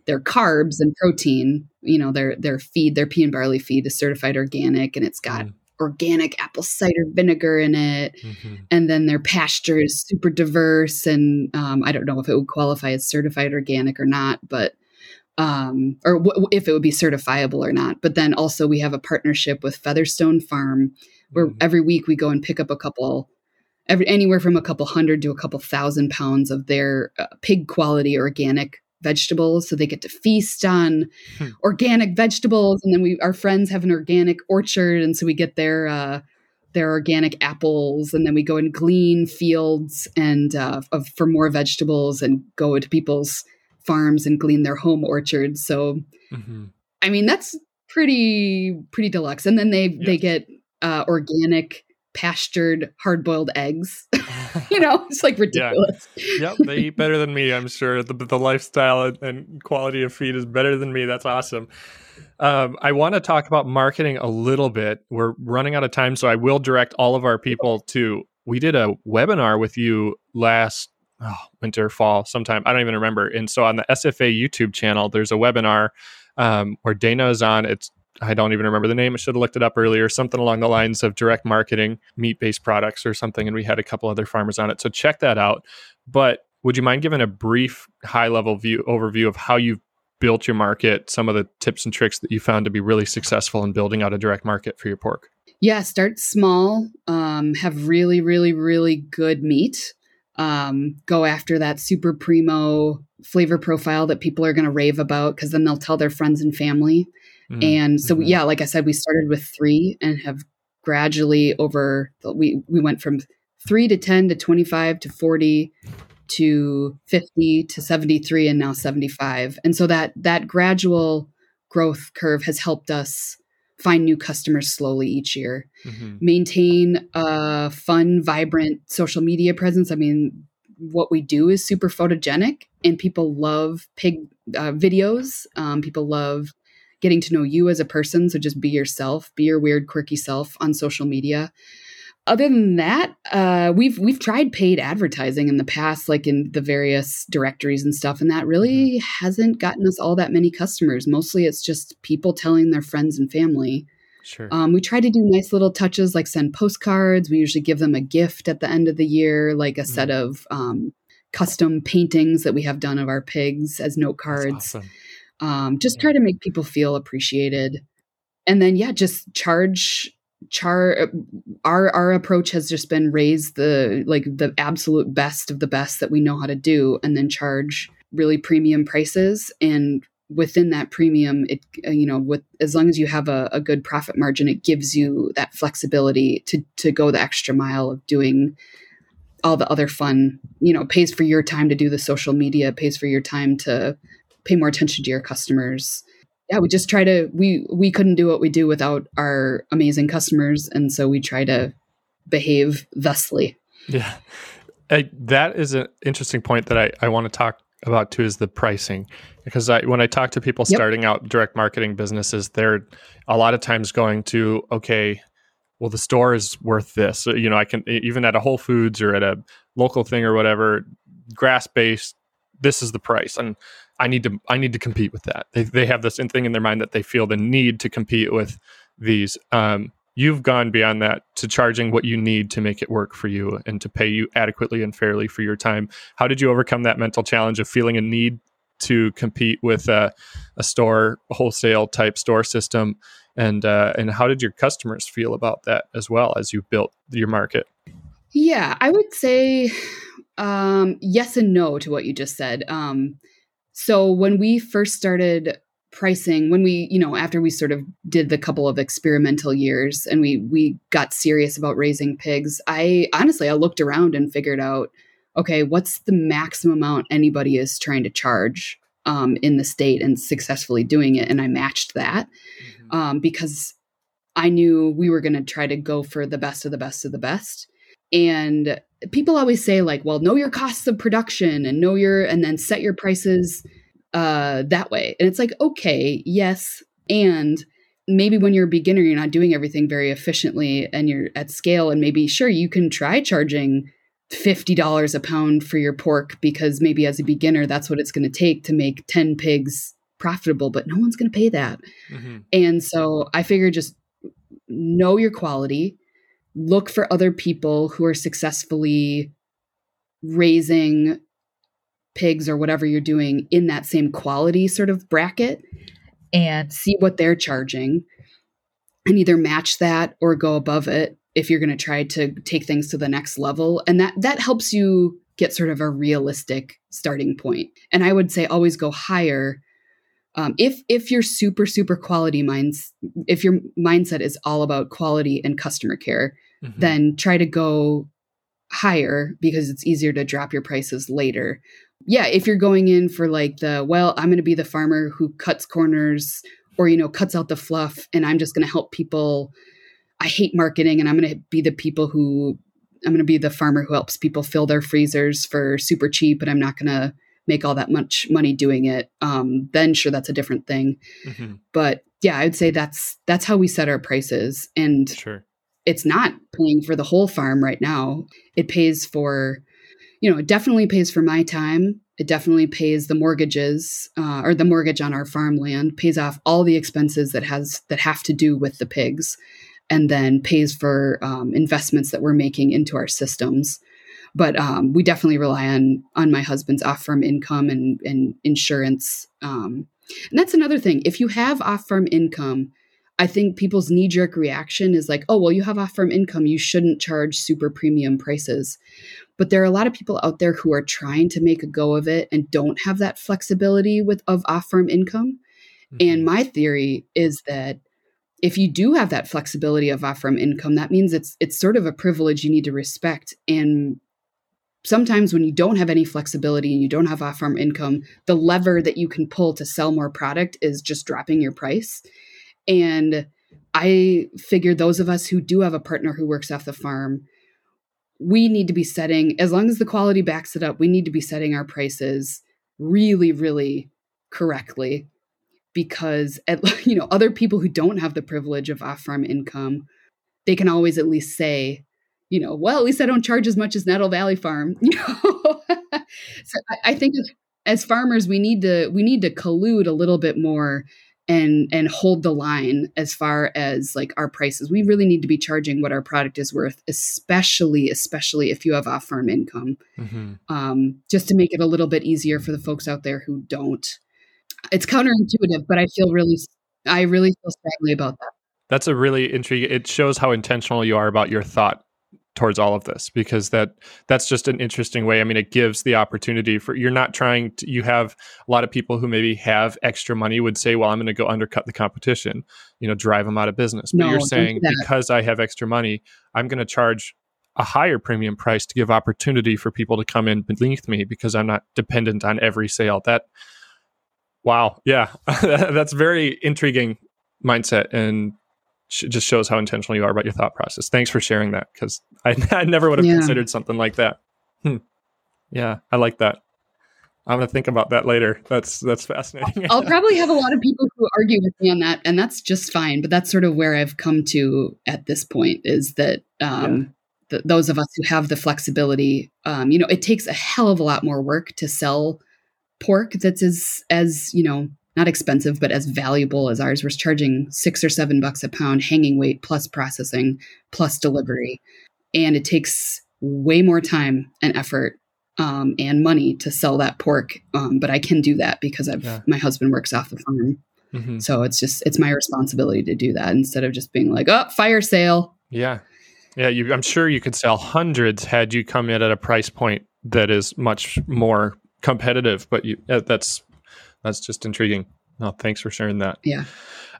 their carbs and protein, you know, their their feed, their pea and barley feed is certified organic, and it's got Mm. Organic apple cider vinegar in it. Mhm. and then their pasture is super diverse and um, i don't know if it would qualify as certified organic or not but um, or w- if it would be certifiable or not but then also we have a partnership with featherstone farm where Mhm. every week we go and pick up a couple every anywhere from a couple hundred to a couple thousand pounds of their uh, pig quality organic vegetables so they get to feast on Hmm. organic vegetables and then we our friends have an organic orchard and so we get their uh their organic apples and then we go and glean fields and uh, of, for more vegetables and go to people's farms and glean their home orchards so Mhm. i mean that's pretty pretty deluxe and then they they get uh, organic pastured hard-boiled eggs you know it's like ridiculous yep, they eat better than me. I'm sure the the lifestyle and, and quality of feed is better than me. That's awesome. Um, I want to talk about marketing a little bit. We're running out of time, so I will direct all of our people to. We did a webinar with you last oh, winter, fall, sometime. I don't even remember. And so on the SFA YouTube channel, there's a webinar um, where Dana is on. It's I don't even remember the name. I should have looked it up earlier. Something along the lines of direct marketing, meat based products, or something. And we had a couple other farmers on it. So check that out. But would you mind giving a brief, high level view overview of how you've built your market, some of the tips and tricks that you found to be really successful in building out a direct market for your pork? Yeah, start small. Um, have really, really, really good meat. Um, go after that super primo flavor profile that people are going to rave about because then they'll tell their friends and family. Mm, And so, mhm. yeah, like I said, we started with three and have gradually over. We we went from three to ten to twenty five to forty to fifty to seventy three and now seventy five. And so that that gradual growth curve has helped us find new customers slowly each year Mhm. maintain a fun, vibrant social media presence. I mean, what we do is super photogenic, and people love pig uh, videos. Um, people love getting to know you as a person. So just be yourself, be your weird, quirky self on social media. Other than that, uh, we've we've tried paid advertising in the past, like in the various directories and stuff, and that really hasn't gotten us all that many customers. Mostly, it's just people telling their friends and family. Sure. Um, we try to do nice little touches like send postcards. We usually give them a gift at the end of the year, like a set of um, custom paintings that we have done of our pigs as note cards. awesome. Um, just try to make people feel appreciated. And then, yeah, just charge char our our approach has just been raise the like the absolute best of the best that we know how to do and then charge really premium prices and within that premium it uh, you know with as long as you have a, a good profit margin it gives you that flexibility to to go the extra mile of doing all the other fun you know pays for your time to do the social media pays for your time to pay more attention to your customers. Yeah we just try to we we couldn't do what we do without our amazing customers and so we try to behave thusly. Yeah. I, that is an interesting point that I, I want to talk about too is the pricing. Because I, when I talk to people Yep. starting out direct marketing businesses, they're a lot of times going to, okay, well the store is worth this. So, you know i can even at a whole foods or at a local thing or whatever grass based this is the price. And i need to i need to compete with that. They, they have this thing in their mind that they feel the need to compete with these. Um, you've gone beyond that to charging what you need to make it work for you and to pay you adequately and fairly for your time. How did you overcome that mental challenge of feeling a need to compete with a, a store wholesale type store system? And uh, and how did your customers feel about that as well as you built your market? Yeah i would say um, yes and no to what you just said. Um, so when we first started pricing when we you know after we sort of did the couple of experimental years and we we got serious about raising pigs i honestly i looked around and figured out okay, what's the maximum amount anybody is trying to charge um, in the state and successfully doing it? And I matched that mm-hmm. um, because I knew we were going to try to go for the best of the best of the best. And people always say, like, well, know your costs of production and know your, and then set your prices uh, that way. And it's like, okay, yes. And maybe when you're a beginner, you're not doing everything very efficiently and you're at scale. And maybe, sure, you can try charging $50 a pound for your pork because maybe as a beginner that's what it's going to take to make 10 pigs profitable but no one's going to pay that mm-hmm. and so i figure just know your quality look for other people who are successfully raising pigs or whatever you're doing in that same quality sort of bracket and see what they're charging and either match that or go above it if you're going to try to take things to the next level. And that that helps you get sort of a realistic starting point. And i would say always go higher. Um, if if your super super quality minds if your mindset is all about quality and customer care mm-hmm. then try to go higher because it's easier to drop your prices later yeah if you're going in for like the well i'm going to be the farmer who cuts corners or you know cuts out the fluff and i'm just going to help people I hate marketing and I'm going to be the people who I'm going to be the farmer who helps people fill their freezers for super cheap and I'm not going to make all that much money doing it. Um, then sure, that's a different thing. Mm-hmm. But yeah, I'd say that's that's how we set our prices, and sure. It's not paying for the whole farm right now. It pays for, you know, it definitely pays for my time. It definitely pays the mortgages uh, or the mortgage on our farmland, pays off all the expenses that has that have to do with the pigs and then pays for um, investments that we're making into our systems. But um, we definitely rely on on my husband's off farm income and and insurance. Um, and that's another thing. If you have off farm income, I think people's knee jerk reaction is like, oh, well, you have off farm income, you shouldn't charge super premium prices. But there are a lot of people out there who are trying to make a go of it and don't have that flexibility with of off farm income. Mm-hmm. And my theory is that if you do have that flexibility of off farm income, that means it's it's sort of a privilege you need to respect. And sometimes when you don't have any flexibility and you don't have off farm income, the lever that you can pull to sell more product is just dropping your price. And I figure those of us who do have a partner who works off the farm, we need to be setting, as long as the quality backs it up, we need to be setting our prices really, really correctly because at, you know other people who don't have the privilege of off-farm income they can always at least say you know well at least i don't charge as much as nettle valley farm you know? So I, I think as, as farmers we need to we need to collude a little bit more and and hold the line as far as like our prices we really need to be charging what our product is worth especially especially if you have off farm income mm-hmm. um, just to make it a little bit easier for the folks out there who don't it's counterintuitive, but I feel really, I really feel strongly about that. That's a really intriguing. It shows how intentional you are about your thought towards all of this because that that's just an interesting way i mean it gives the opportunity for you're not trying to you have a lot of people who maybe have extra money would say well i'm going to go undercut the competition you know drive them out of business but no, you're saying because i have extra money i'm going to charge a higher premium price to give opportunity for people to come in beneath me because i'm not dependent on every sale that Wow. Yeah. That's very intriguing mindset and sh- just shows how intentional you are about your thought process. Thanks for sharing that because I, I, never would have yeah. considered something like that. Hmm. Yeah. I like that. I'm gonna think about that later. That's that's fascinating. I'll probably have a lot of people who argue with me on that, and that's just fine. But that's sort of where I've come to at this point is that um, yeah. those of us who have the flexibility, um, you know, it takes a hell of a lot more work to sell pork that's as as you know not expensive but as valuable as ours. We're charging six or seven bucks a pound hanging weight plus processing plus delivery, and it takes way more time and effort um, and money to sell that pork. Um, but I can do that because I've yeah. my husband works off the farm. Mm-hmm. So it's just it's my responsibility to do that instead of just being like, oh, fire sale. Yeah, yeah. You, I'm sure you could sell hundreds had you come in at a price point that is much more competitive. But you, that's that's just intriguing. No, thanks for sharing that. Yeah.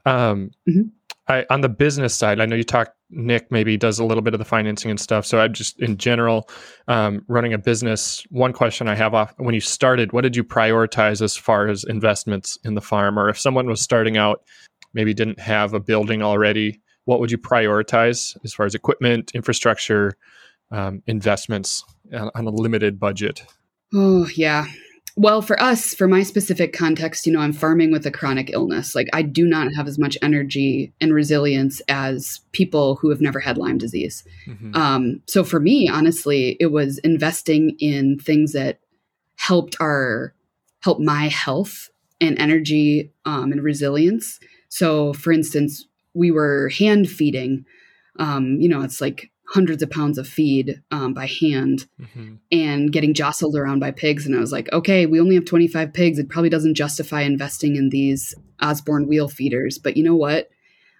Um, mm-hmm. I, on the business side, I know you talked. Nick maybe does a little bit of the financing and stuff. So I'm just in general um, running a business. One question I have off when you started, what did you prioritize as far as investments in the farm, or if someone was starting out, maybe didn't have a building already, what would you prioritize as far as equipment, infrastructure, um, investments on, on a limited budget? Oh yeah, well, for us, for my specific context, you know, I'm farming with a chronic illness. Like, I do not have as much energy and resilience as people who have never had Lyme disease. Mm-hmm. Um, so, for me, honestly, it was investing in things that helped our help my health and energy um, and resilience. So, for instance, we were hand feeding. Um, you know, it's like hundreds of pounds of feed um, by hand mm-hmm. and getting jostled around by pigs. And I was like, okay, we only have 25 pigs. It probably doesn't justify investing in these Osborne wheel feeders. But you know what?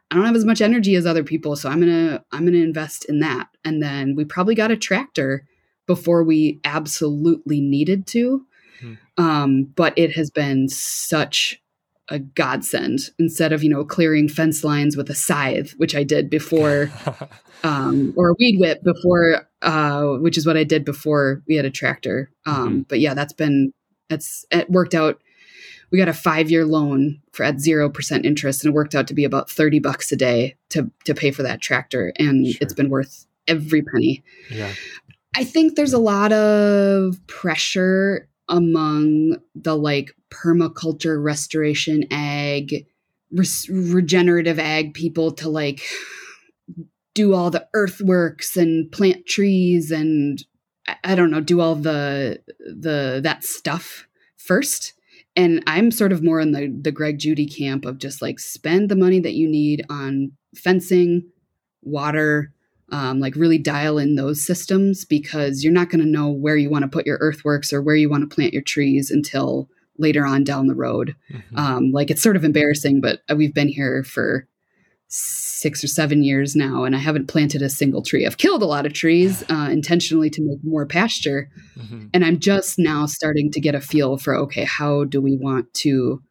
I don't have as much energy as other people, so I'm gonna I'm gonna invest in that. And then we probably got a tractor before we absolutely needed to. Mm-hmm. Um, but it has been such a godsend instead of you know clearing fence lines with a scythe which i did before um, or a weed whip before uh, which is what i did before we had a tractor um, mm-hmm. but yeah that's been that's it worked out we got a five year loan for at zero percent interest and it worked out to be about 30 bucks a day to to pay for that tractor and sure. it's been worth every penny yeah i think there's a lot of pressure among the like permaculture restoration ag res- regenerative ag people to like do all the earthworks and plant trees and I don't know, do all the the that stuff first. And I'm sort of more in the the Greg Judy camp of just like spend the money that you need on fencing, water, um, like really dial in those systems because you're not going to know where you want to put your earthworks or where you want to plant your trees until later on down the road. Mm-hmm. Um, like it's sort of embarrassing, but we've been here for six or seven years now, and I haven't planted a single tree. I've killed a lot of trees uh, intentionally to make more pasture, mm-hmm. and I'm just now starting to get a feel for okay, how do we want to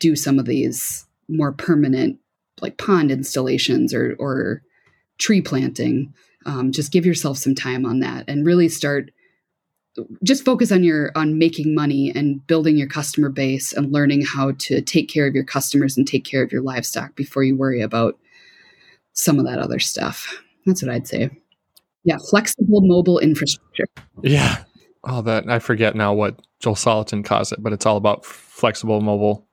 do some of these more permanent, like pond installations or or tree planting. Um, just give yourself some time on that and really start just focus on your on making money and building your customer base and learning how to take care of your customers and take care of your livestock before you worry about some of that other stuff. That's what i'd say. Yeah flexible mobile infrastructure. Yeah. All that i forget now what joel salatin calls it but it's all about flexible mobile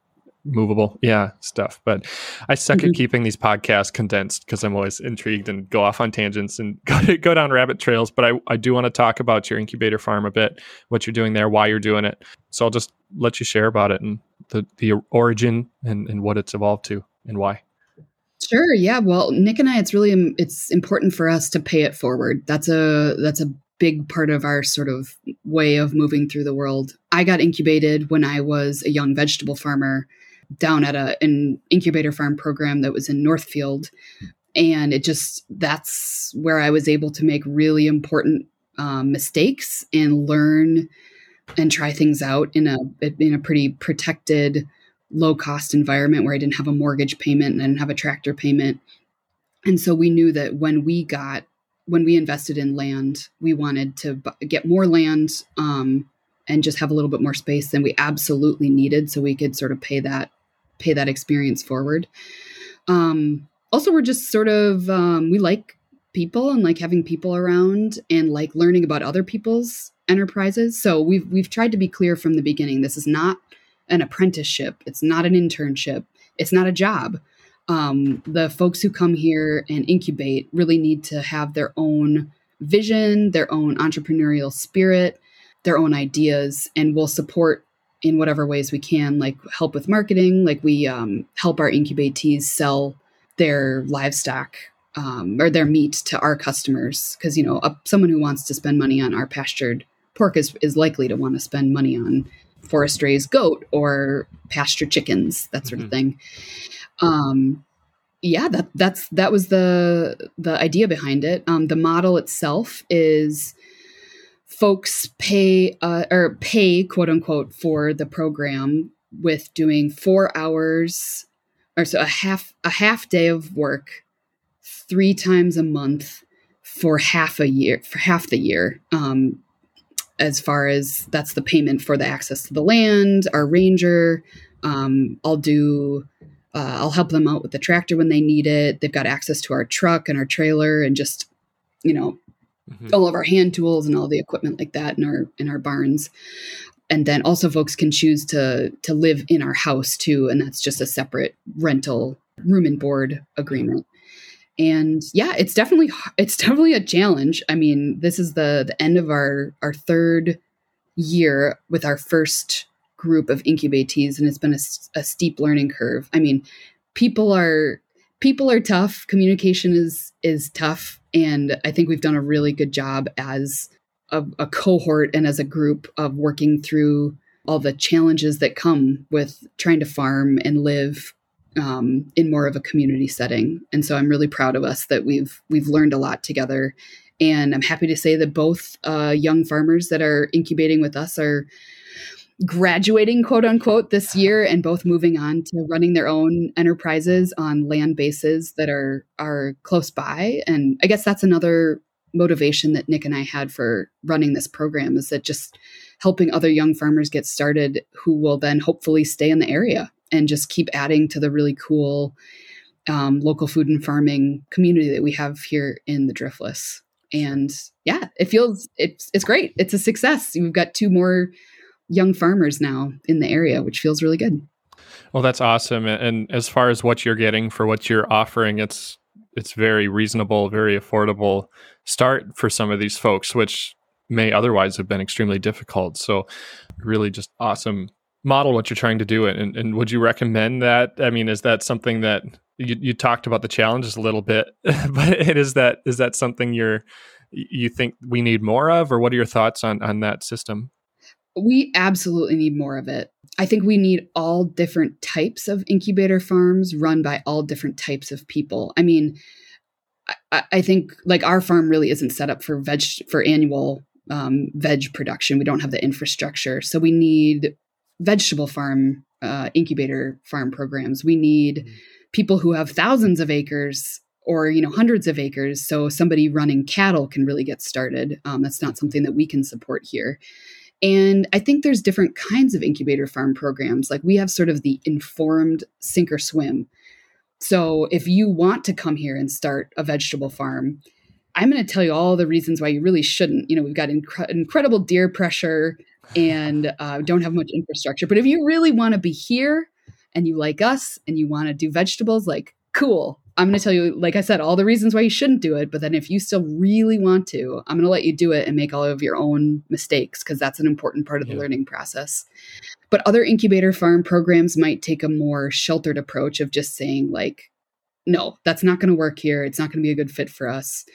movable. Yeah stuff. But i suck mm-hmm. at keeping these podcasts condensed because i'm always intrigued and go off on tangents and go, go down rabbit trails. But i, I do want to talk about your incubator farm a bit what you're doing there why you're doing it. So i'll just let you share about it and the, the origin and, and what it's evolved to and why. Sure yeah. Well nick and i it's really it's important for us to pay it forward. That's a that's a big part of our sort of way of moving through the world. I got incubated when i was a young vegetable farmer down at a, an incubator farm program that was in Northfield. And it just, that's where I was able to make really important um, mistakes and learn and try things out in a, in a pretty protected, low cost environment where I didn't have a mortgage payment and I didn't have a tractor payment. And so we knew that when we got, when we invested in land, we wanted to b- get more land um, and just have a little bit more space than we absolutely needed so we could sort of pay that pay that experience forward. Um, also, we're just sort of um, we like people and like having people around and like learning about other people's enterprises. So we've we've tried to be clear from the beginning. This is not an apprenticeship. It's not an internship. It's not a job. Um, the folks who come here and incubate really need to have their own vision, their own entrepreneurial spirit, their own ideas, and we'll support in whatever ways we can, like help with marketing, like we um, help our incubatees sell their livestock um, or their meat to our customers. Because you know a, someone who wants to spend money on our pastured pork is, is likely to want to spend money on forest raised goat or pasture chickens that sort mm-hmm. of thing. Um, yeah that that's that was the the idea behind it. Um, the model itself is folks pay uh, or pay quote unquote for the program with doing four hours or so a half a half day of work three times a month for half a year for half the year um, as far as that's the payment for the access to the land our ranger um, i'll do uh, i'll help them out with the tractor when they need it. They've got access to our truck and our trailer and just you know mm-hmm. all of our hand tools and all the equipment like that in our in our barns. And then also folks can choose to to live in our house too and that's just a separate rental room and board agreement. And yeah it's definitely it's definitely a challenge. I mean this is the the end of our our third year with our first group of incubatees and it's been a, a steep learning curve. I mean people are people are tough communication is is tough and i think we've done a really good job as a, a cohort and as a group of working through all the challenges that come with trying to farm and live um, in more of a community setting. And so I'm really proud of us that we've we've learned a lot together. And I'm happy to say that both uh, young farmers that are incubating with us are graduating, quote unquote, this year, and both moving on to running their own enterprises on land bases that are are close by. And I guess that's another motivation that Nick and I had for running this program is that just helping other young farmers get started who will then hopefully stay in the area and just keep adding to the really cool um, local food and farming community that we have here in the Driftless. And yeah, it feels it's it's great. It's a success. We've got two more young farmers now in the area, which feels really good. Well, that's awesome. And as far as what you're getting for what you're offering, it's it's very reasonable, very affordable start for some of these folks, which may otherwise have been extremely difficult. So, really, just awesome model what you're trying to do. And, and would you recommend that? I mean, is that something that you, you talked about the challenges a little bit, but is that is that something you're you think we need more of, or what are your thoughts on on that system? We absolutely need more of it. I think we need all different types of incubator farms run by all different types of people. I mean, I, I think like our farm really isn't set up for veg for annual um, veg production. We don't have the infrastructure, so we need vegetable farm uh, incubator farm programs. We need mm-hmm. people who have thousands of acres or you know hundreds of acres so somebody running cattle can really get started um, that's not something that we can support here and i think there's different kinds of incubator farm programs like we have sort of the informed sink or swim so if you want to come here and start a vegetable farm i'm going to tell you all the reasons why you really shouldn't you know we've got inc- incredible deer pressure and uh, don't have much infrastructure. But if you really want to be here and you like us and you want to do vegetables, like, cool. I'm going to tell you, like I said, all the reasons why you shouldn't do it. But then if you still really want to, I'm going to let you do it and make all of your own mistakes because that's an important part of the learning process. But other incubator farm programs might take a more sheltered approach of just saying, like, no, that's not going to work here. It's not going to be a good fit for us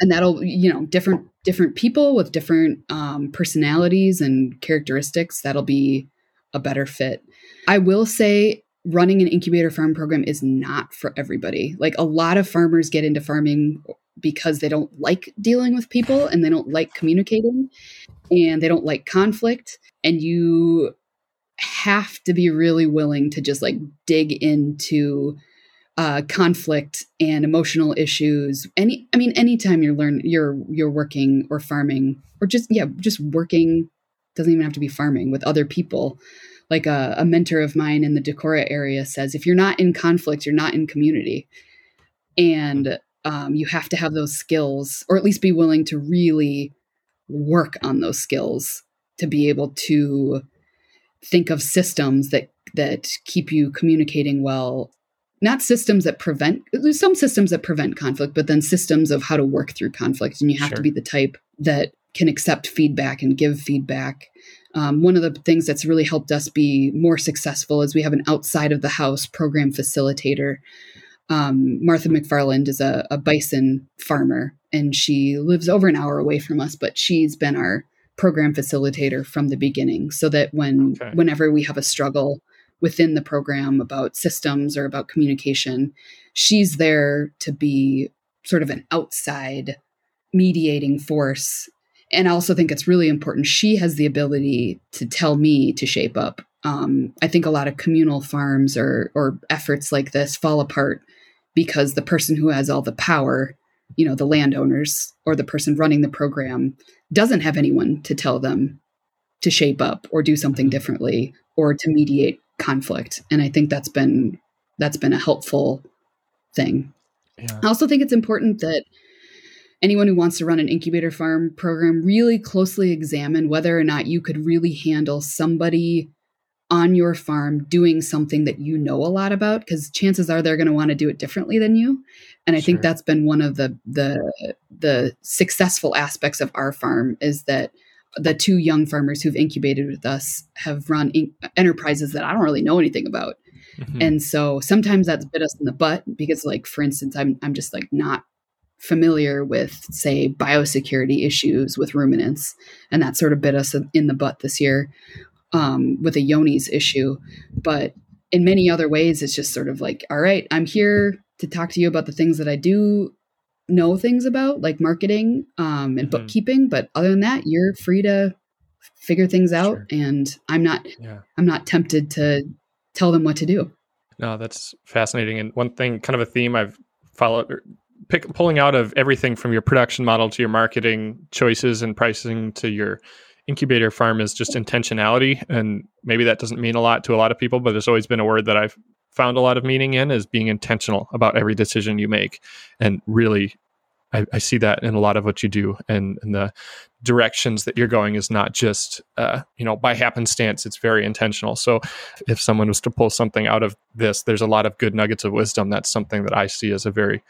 and that'll you know different different people with different um, personalities and characteristics that'll be a better fit i will say running an incubator farm program is not for everybody like a lot of farmers get into farming because they don't like dealing with people and they don't like communicating and they don't like conflict and you have to be really willing to just like dig into uh, conflict and emotional issues. Any, I mean, anytime you're learn, you're you're working or farming or just yeah, just working doesn't even have to be farming with other people. Like a, a mentor of mine in the Decorah area says, if you're not in conflict, you're not in community. And um, you have to have those skills, or at least be willing to really work on those skills to be able to think of systems that that keep you communicating well not systems that prevent there's some systems that prevent conflict but then systems of how to work through conflict and you have sure. to be the type that can accept feedback and give feedback um, one of the things that's really helped us be more successful is we have an outside of the house program facilitator um, martha mcfarland is a, a bison farmer and she lives over an hour away from us but she's been our program facilitator from the beginning so that when okay. whenever we have a struggle within the program about systems or about communication she's there to be sort of an outside mediating force and i also think it's really important. She has the ability to tell me to shape up. Um, i think a lot of communal farms or or efforts like this fall apart because the person who has all the power you know the landowners or the person running the program doesn't have anyone to tell them to shape up or do something differently or to mediate conflict. And i think that's been that's been a helpful thing. Yeah. i also think it's important that anyone who wants to run an incubator farm program really closely examine whether or not you could really handle somebody on your farm doing something that you know a lot about because chances are they're going to want to do it differently than you and i sure. think that's been one of the the the successful aspects of our farm is that the two young farmers who've incubated with us have run in- enterprises that i don't really know anything about mm-hmm. and so sometimes that's bit us in the butt because like for instance i'm i'm just like not familiar with say biosecurity issues with ruminants and that sort of bit us in the butt this year um, with a Johne's issue. But in many other ways, it's just sort of like, all right, I'm here to talk to you about the things that I do know things about, like marketing um, and mm-hmm. bookkeeping. But other than that, you're free to figure things out. Sure. And I'm not, yeah. I'm not tempted to tell them what to do. No, that's fascinating. And one thing, kind of a theme I've followed, er, pick, pulling out of everything from your production model to your marketing choices and pricing to your incubator farm is just intentionality. And maybe that doesn't mean a lot to a lot of people but there's always been a word that i've found a lot of meaning in is being intentional about every decision you make. And really I, I see that in a lot of what you do. And, and the directions that you're going is not just uh, you know by happenstance it's very intentional. So if someone was to pull something out of this there's a lot of good nuggets of wisdom. That's something that i see as a very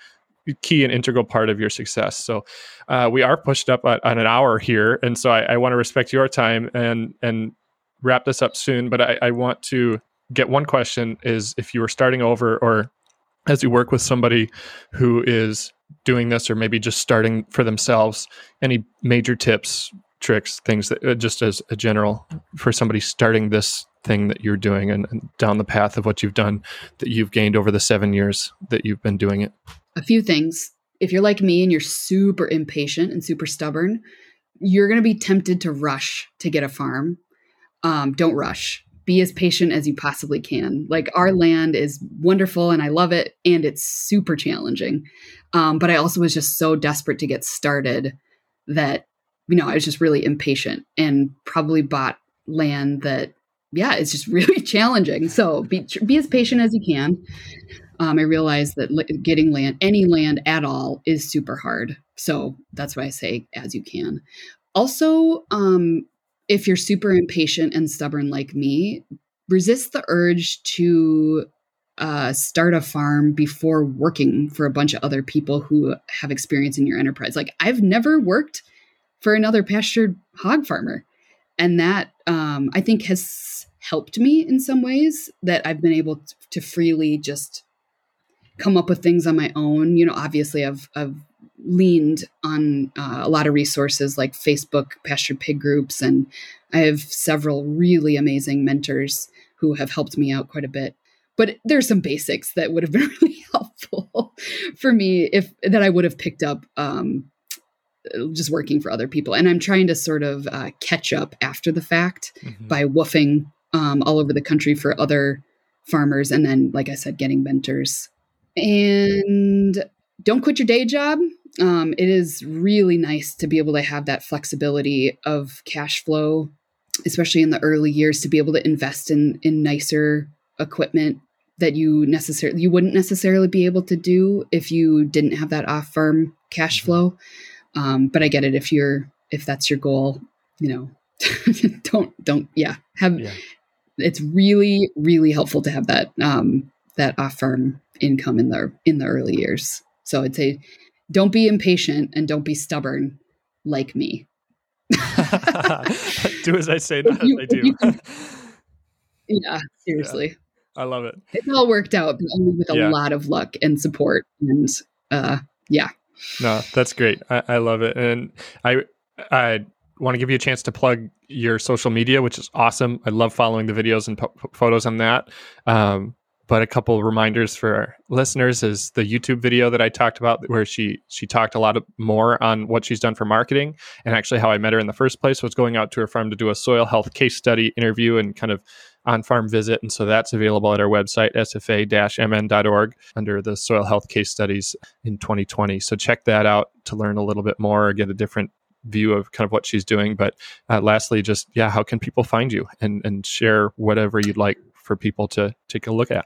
key and integral part of your success. So uh, we are pushed up on, on, an hour here, and so I, I want to respect your time and and wrap this up soon. But I, I want to get one question: is if you were starting over, or as you work with somebody who is doing this, or maybe just starting for themselves, any major tips, tricks, things that uh, just as a general for somebody starting this thing that you're doing and, and down the path of what you've done that you've gained over the seven years that you've been doing it a few things. If you're like me and you're super impatient and super stubborn, you're going to be tempted to rush to get a farm. Um, don't rush. Be as patient as you possibly can. Like our land is wonderful and I love it, and it's super challenging. Um, but I also was just so desperate to get started that you know I was just really impatient and probably bought land that yeah it's just really challenging. So be be as patient as you can um, I realized that getting land, any land at all, is super hard. So that's why I say as you can. Also, um, if you're super impatient and stubborn like me, resist the urge to uh, start a farm before working for a bunch of other people who have experience in your enterprise. Like I've never worked for another pastured hog farmer, and that um, I think has helped me in some ways. That I've been able to freely just come up with things on my own. You know, obviously I've, I've leaned on uh, a lot of resources like Facebook pasture pig groups, and I have several really amazing mentors who have helped me out quite a bit. But there's some basics that would have been really helpful for me if that I would have picked up um, just working for other people. And I'm trying to sort of uh, catch up after the fact mm-hmm. by WWOOFing um, all over the country for other farmers, and then, like I said, getting mentors and don't quit your day job. Um, it is really nice to be able to have that flexibility of cash flow, especially in the early years, to be able to invest in in nicer equipment that you necessarily you wouldn't necessarily be able to do if you didn't have that off firm cash Mm-hmm. flow. Um, but I get it if you're if that's your goal, you know, don't don't yeah have Yeah. it's really really helpful to have that um, that off farm income in the in the early years. So I'd say don't be impatient and don't be stubborn like me. do as I say, not as I do. can- Yeah, seriously. I love it. It's all worked out, but only with a Yeah. lot of luck and support. And uh, yeah, No, that's great. I, I love it, and I I want to give you a chance to plug your social media, which is awesome. I love following the videos and po- photos on that. Um, but a couple reminders for our listeners is the YouTube video that I talked about, where she she talked a lot of, more on what she's done for marketing and actually how I met her in the first place was going out to her farm to do a soil health case study interview and kind of on farm visit. And so that's available at our website, sfa-mn.org, under the soil health case studies in 2020. So check that out to learn a little bit more or get a different view of kind of what she's doing. But uh, lastly, just yeah, how can people find you and and share whatever you'd like for people to take a look at?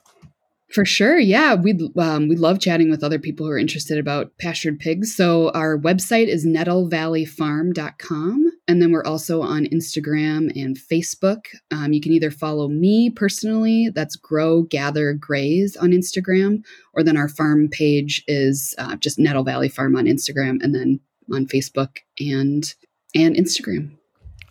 For sure, yeah, we'd um, we love chatting with other people who are interested about pastured pigs. So our website is nettlevalleyfarm.com, and then we're also on Instagram and Facebook. Um, you can either follow me personally, that's Grow Gather Graze on Instagram, or then our farm page is uh, just Nettle Valley Farm on Instagram, and then on Facebook and and Instagram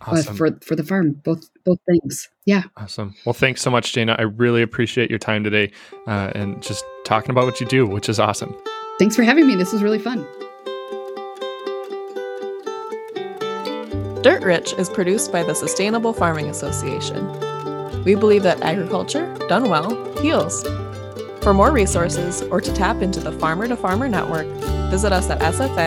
uh, Awesome. for for the farm. Both both things. Yeah. Awesome. Well, thanks so much, Jana. I really appreciate your time today uh, and just talking about what you do, which is awesome. Thanks for having me. This was really fun. Dirt Rich is produced by the Sustainable Farming Association. We believe that agriculture, done well, heals. For more resources or to tap into the Farmer to Farmer Network, visit us at sfa-mn.org.